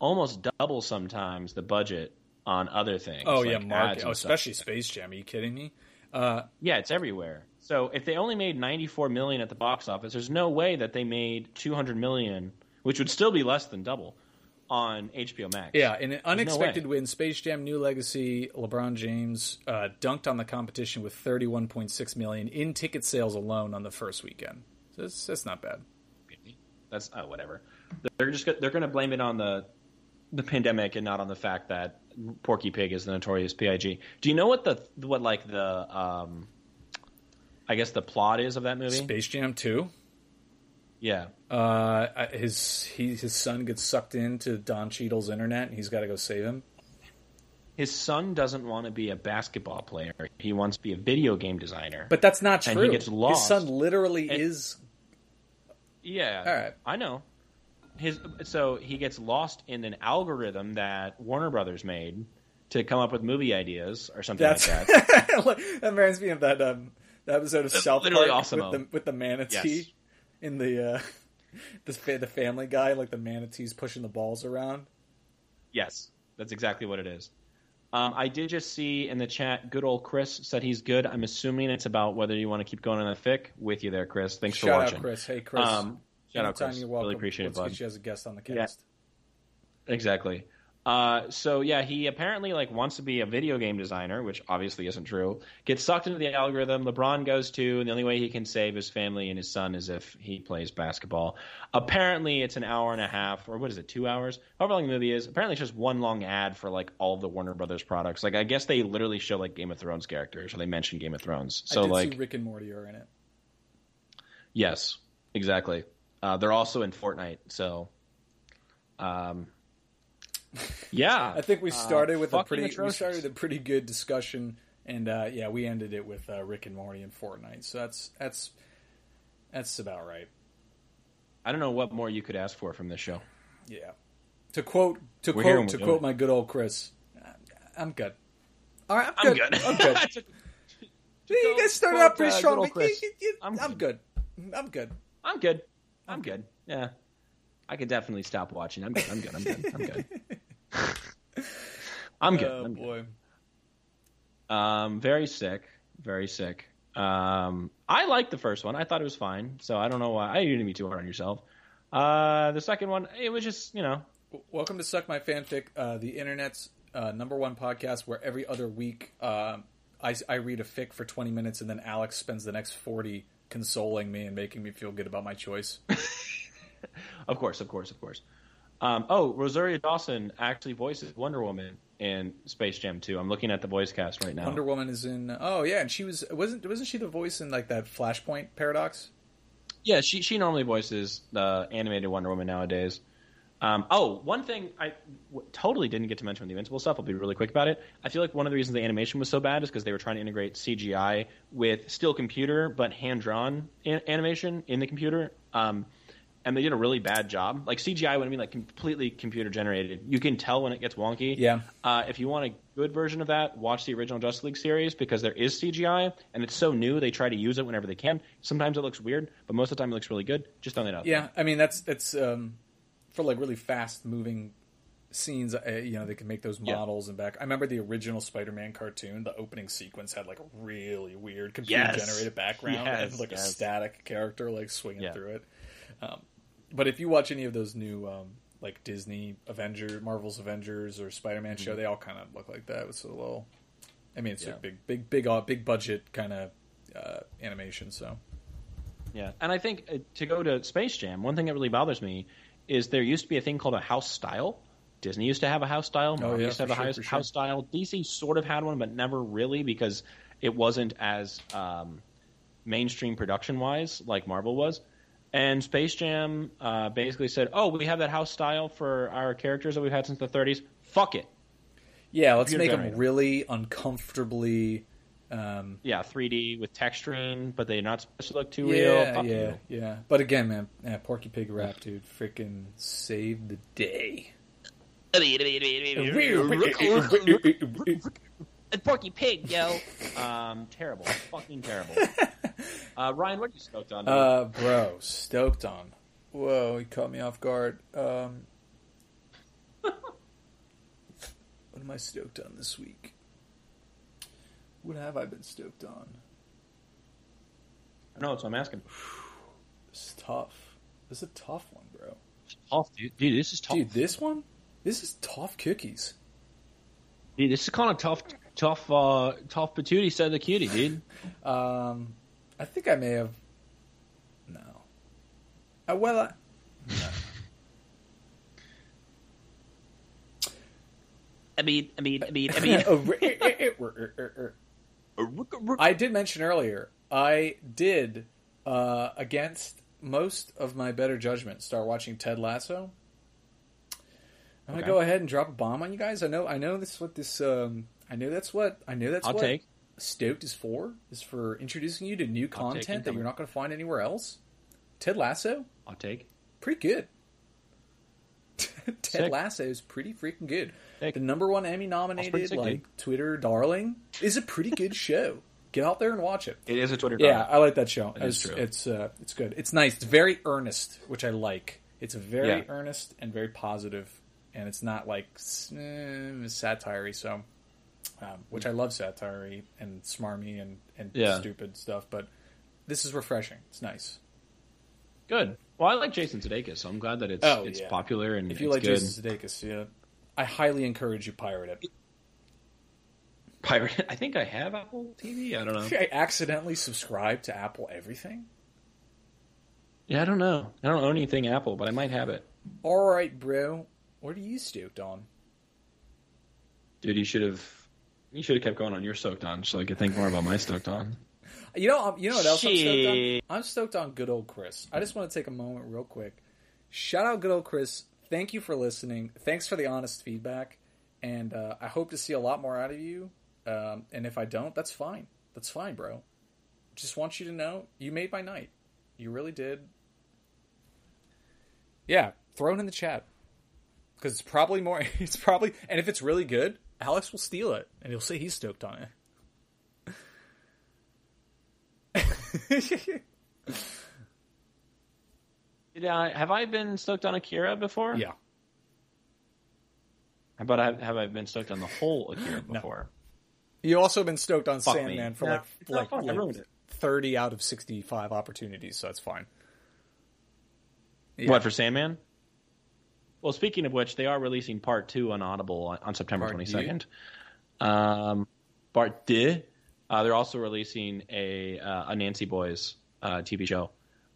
almost double sometimes the budget on other things Oh like yeah, market. Oh, stuff. especially Space Jam. Are you kidding me? Uh, Yeah, it's everywhere. So if they only made 94 million at the box office, there's no way that they made 200 million, which would still be less than double, on HBO Max. yeah, in an unexpected way. win, Space Jam: New Legacy, LeBron James uh, dunked on the competition with 31.6 million in ticket sales alone on the first weekend. So that's, that's not bad. that's uh, whatever. They're just they're going to blame it on the the pandemic and not on the fact that Porky Pig is the notorious Pig. Do you know what the what like the um, I guess the plot is of that movie? Space Jam 2. Yeah. Uh, his he, his son gets sucked into Don Cheadle's internet, and he's got to go save him. His son doesn't want to be a basketball player. He wants to be a video game designer. But that's not And true. he gets lost. His son literally And- is. Yeah. All right. I know. His so he gets lost in an algorithm that Warner Brothers made to come up with movie ideas or something That's like that. (laughs) that reminds me of that um that episode of South literally Park awesome. with the with the manatee Yes. in the uh (laughs) the the Family Guy, like the manatees pushing the balls around. Yes, that's exactly what it is. Um, I did just see in the chat, good old Chris said he's good. I'm assuming it's about whether you want to keep going on the fic. With you there, Chris. Thanks for watching. out, Chris. Hey, Chris. Um, shout out, Chris. You're welcome. Really appreciate Let's it, bud. get you as a guest on the cast. Yeah. cast. Exactly. Uh, so yeah, he apparently like wants to be a video game designer, which obviously isn't true. Gets sucked into the algorithm. LeBron goes to, and the only way he can save his family and his son is if he plays basketball. Apparently, it's an hour and a half, or what is it, two hours? However long the movie is. Apparently, it's just one long ad for like all of the Warner Brothers products. Like I guess they literally show like Game of Thrones characters, or they mention Game of Thrones. So I did like, see Rick and Morty are in it. yes, exactly. Uh, they're also in Fortnite. So, um, yeah, (laughs) I think we started with a Uh, pretty we started a pretty good discussion, and uh, yeah, we ended it with uh, Rick and Morty and Fortnite. So that's that's that's about right. I don't know what more you could ask for from this show. Yeah. To quote to We're quote to quote doing my good old Chris, I'm good. All right, I'm I'm good. good. I'm good. (laughs) you guys started out pretty uh, strong. good old but Chris. you- you- I'm I'm good. I'm good. I'm good. I'm good. Yeah. I could definitely stop watching. I'm good. I'm good. I'm good. I'm good. (laughs) I'm good. Oh I'm good. boy. Um, very sick. Very sick. Um, I liked the first one. I thought it was fine. So I don't know why. I didn't be too hard on yourself. Uh, the second one, it was just you know, Welcome to Suck My Fanfic, uh, the internet's uh, number one podcast where every other week uh, I, I read a fic for 20 minutes and then Alex spends the next 40 consoling me and making me feel good about my choice. (laughs) of course, of course, of course. Um, oh, Rosario Dawson actually voices Wonder Woman in Space Jam 2. I'm looking at the voice cast right now. Wonder Woman is in. Oh yeah, and she was wasn't wasn't she the voice in like that Flashpoint paradox? Yeah, she she normally voices the animated Wonder Woman nowadays. Um, oh, one thing I w- totally didn't get to mention with the Invincible stuff. I'll be really quick about it. I feel like one of the reasons the animation was so bad is because they were trying to integrate CGI with still computer but hand drawn an- animation in the computer. Um, and they did a really bad job. Like CGI, when I mean like completely computer generated, you can tell when it gets wonky. Yeah. Uh, if you want a good version of that, watch the original Justice League series because there is CGI and it's so new. They try to use it whenever they can. Sometimes it looks weird, but most of the time it looks really good. Just throwing it out. Yeah, I mean that's that's um, for like really fast moving scenes. Uh, you know, they can make those Yeah. models and back. I remember the original Spider-Man cartoon. The opening sequence had like a really weird computer Yes. generated background Yes, and like a static character like swinging Yeah. through it. Um, but if you watch any of those new um, like Disney Avenger, Marvel's Avengers or Spider-Man show, they all kind of look like that. It's a little. I mean, it's Mm-hmm. Yeah. a big, big, big, uh, big budget kind of uh, animation. So Yeah, and I think uh, to go to Space Jam, one thing that really bothers me is there used to be a thing called a house style. Disney used to have a house style. Marvel Oh, yeah, used to have a sure, house, sure. house style. DC sort of had one, but never really because it wasn't as um, mainstream production wise like Marvel was. And Space Jam uh, basically said, "Oh, we have that house style for our characters that we've had since the '30s. Fuck it, yeah, let's Computer make them really uncomfortably. Um, yeah, 3D with texturing, but they're not supposed to look too yeah, real. Fuck yeah, you. yeah. But again, man, yeah, Porky Pig rap, dude, freaking saved the day. (laughs) and Porky Pig, yo. Um, terrible, fucking terrible. (laughs) Uh, Ryan, what are you stoked on? dude? Uh, bro, stoked on. Whoa, he caught me off guard. Um, (laughs) what am I stoked on this week? What have I been stoked on? No, so I'm asking. This is tough. This is a tough one, bro. Tough, dude. Dude, this is tough. Dude, this one, this is tough cookies. Dude, this is kind of tough, tough, uh, tough patootie said the cutie, dude. Um, I think I may have. No. Uh, well, I, I mean, I mean, I mean, I mean. I did mention earlier. I did, uh, against most of my better judgment, start watching Ted Lasso. I'm gonna go ahead and drop a bomb on you guys. I know, I know this is what this. Um, I know that's what I know that's I'll what take. Stoked is for. Is for introducing you to new I'll content that you're not going to find anywhere else. Ted Lasso, I'll take. pretty good. Ted Sick. Lasso is pretty freaking good. Sick. The number one Emmy nominated sick, like Twitter darling is a pretty good show. Get out there and watch it. It is a Twitter. Yeah, I like that show. It is it's true. it's uh, it's good. It's nice. It's very earnest, which I like. It's very Yeah. earnest and very positive, and it's not like s- eh, satire So, um, which I love satire and smarmy and and Yeah. stupid stuff. But this is refreshing. It's nice. Good. Well, I like Jason Sudeikis, so I'm glad that it's Oh, it's yeah. popular and If you like good. Jason Sudeikis, yeah, I highly encourage you pirate it. Pirate. I think I have Apple TV. I don't know. I accidentally subscribed to Apple Everything. Yeah, I don't know. I don't own anything Apple, but I might have it. All right, bro. What are you stoked on? Dude, you should have. You should have kept going on your stoked on, so I could think more about my stoked on. You know, um, you know what else I'm stoked on? I'm stoked on good old Chris. I just want to take a moment, real quick. Shout out good old Chris. Thank you for listening. Thanks for the honest feedback, and uh, I hope to see a lot more out of you. Um, and if I don't, that's fine. That's fine, bro. Just want you to know you made my night. You really did. Yeah, throw it in the chat because it's probably more. (laughs) It's probably, and if it's really good, Alex will steal it, and he'll say he's stoked on it. (laughs) Did I, have I been stoked on Akira before? yeah. How about have I been stoked on the whole Akira (gasps) No. before? You also been stoked on Fuck Sandman me. for No, like like, like thirty out of sixty five opportunities, so that's fine. Yeah. What for Sandman? Well, speaking of which, they are releasing part two on Audible on, on September twenty second. Um, part two. Uh, they're also releasing a uh, Anansi Boys uh, TV show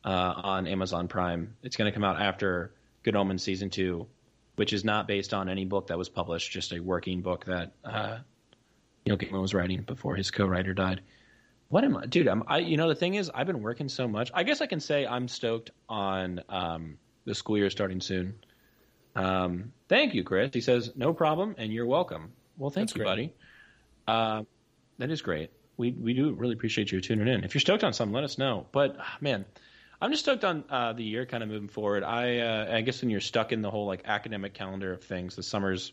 uh, on Amazon Prime. It's going to come out after Good Omens season two, which is not based on any book that was published, just a working book that uh, Neil Gaiman was writing before his co-writer died. What am I, dude? I'm, I, you know, the thing is, I've been working so much. I guess I can say I'm stoked on um, the school year starting soon. Um, thank you, Chris. He says, no problem, and you're welcome. Well, thank That's you, great. buddy. Uh, that is great. We we do really appreciate you tuning in. If you're stoked on something, let us know. But ah, man, I'm just stoked on uh, the year kind of moving forward. I uh, I guess when you're stuck in the whole like academic calendar of things, the summers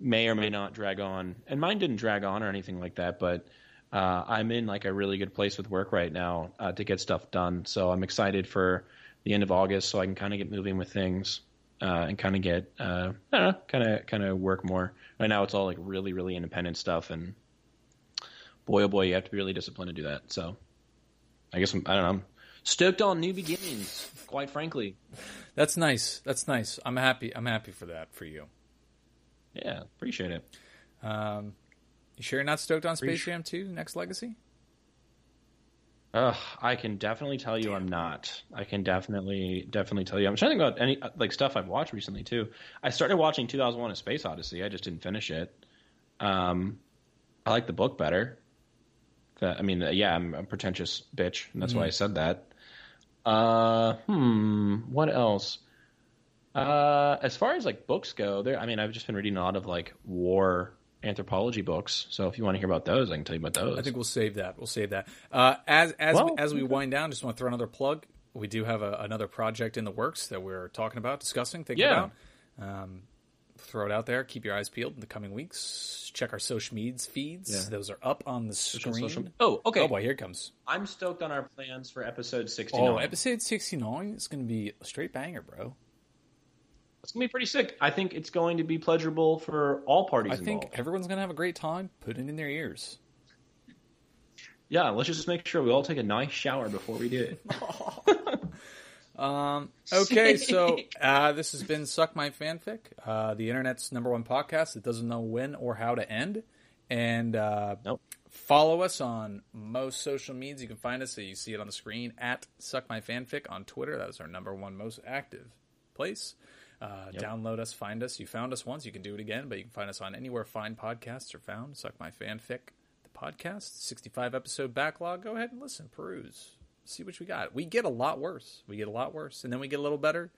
may or may not drag on, and mine didn't drag on or anything like that. But uh, I'm in like a really good place with work right now uh, to get stuff done. So I'm excited for the end of August, so I can kind of get moving with things uh, and kind of get uh, I don't know, kind of kind of work more. Right now, it's all like really really independent stuff, and boy oh boy, you have to be really disciplined to do that. So I guess I'm, I don't know. I'm stoked on new beginnings. Quite frankly, That's nice. That's nice. I'm happy. I'm happy for that for you. yeah, appreciate it. Um, you sure you're not stoked on Space Jam 2 Next Legacy? Ugh, I can definitely tell you I'm not. I can definitely definitely tell you. I'm trying to think about any like stuff I've watched recently too. I started watching 2001: A Space Odyssey. I just didn't finish it. Um, I like the book better. The- I mean, uh, yeah, I'm a pretentious bitch, and that's why I said that. Uh, hmm, what else? Uh, as far as like books go, there. I mean, I've just been reading a lot of like war anthropology books. So if you want to hear about those, I can tell you about those. I think we'll save that. We'll save that. Uh, as as Well, we, as we wind down, just want to throw another plug. We do have a, another project in the works that we're talking about, discussing, thinking Yeah. about. Um, throw it out there. Keep your eyes peeled in the coming weeks. Check our social medias feeds. Yeah. Those are up on the screen. Social- Oh, okay. Oh boy, here it comes. I'm stoked on our plans for episode 69. Oh, episode sixty nine is going to be a straight banger, bro. It's gonna be pretty sick. I think it's going to be pleasurable for all parties I think involved. everyone's going to have a great time. Put it in their ears. Yeah, let's just make sure we all take a nice shower before we do it. (laughs) Um, (laughs) okay, so uh, this has been Suck My Fanfic, uh, the internet's number one podcast that doesn't know when or how to end. And uh, Nope. follow us on most social medias. You can find us, so you see it on the screen, at Suck My Fanfic on Twitter. That is our number one most active place. Uh, Download us, find us. You found us once, you can do it again, but you can find us on anywhere fine podcasts are found. Suck My Fanfic, the podcast, 65 episode backlog. Go ahead and listen, peruse, see what we got. We get a lot worse. We get a lot worse, and then we get a little better,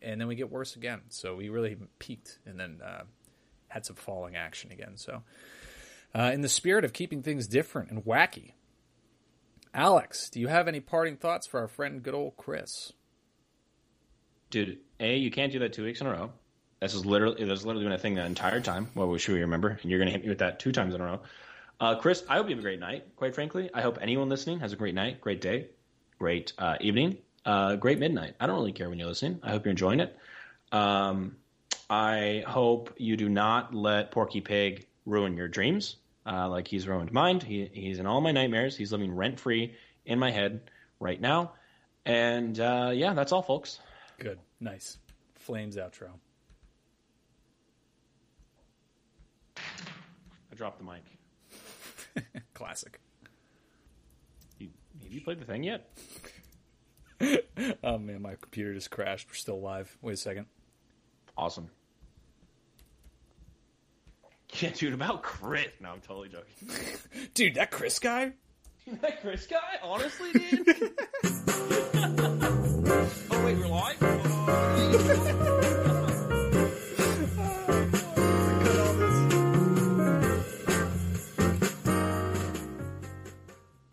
and then we get worse again. So we really peaked and then uh, had some falling action again. So, uh, in the spirit of keeping things different and wacky, Alex, do you have any parting thoughts for our friend, good old Chris? Dude, A, you can't do that two weeks in a row. This is literally that's literally been a thing the entire time. Well, we should we remember? And you're gonna hit me with that two times in a row. Uh, Chris, I hope you have a great night, quite frankly. I hope anyone listening has a great night, great day, great uh, evening, uh, great midnight. I don't really care when you're listening. I hope you're enjoying it. Um, I hope you do not let Porky Pig ruin your dreams, uh, like he's ruined mine. He, he's in all my nightmares. He's living rent free in my head right now. And uh, yeah, that's all, folks. Good, nice, flames outro. I dropped the mic. (laughs) Classic you played the thing yet? (laughs) oh man, my computer just crashed. We're still live. Wait a second. Awesome. Yeah, dude, about Chris. No, I'm totally joking. (laughs) dude, that Chris guy? (laughs) that Chris guy? Honestly, dude? oh, wait, we're live?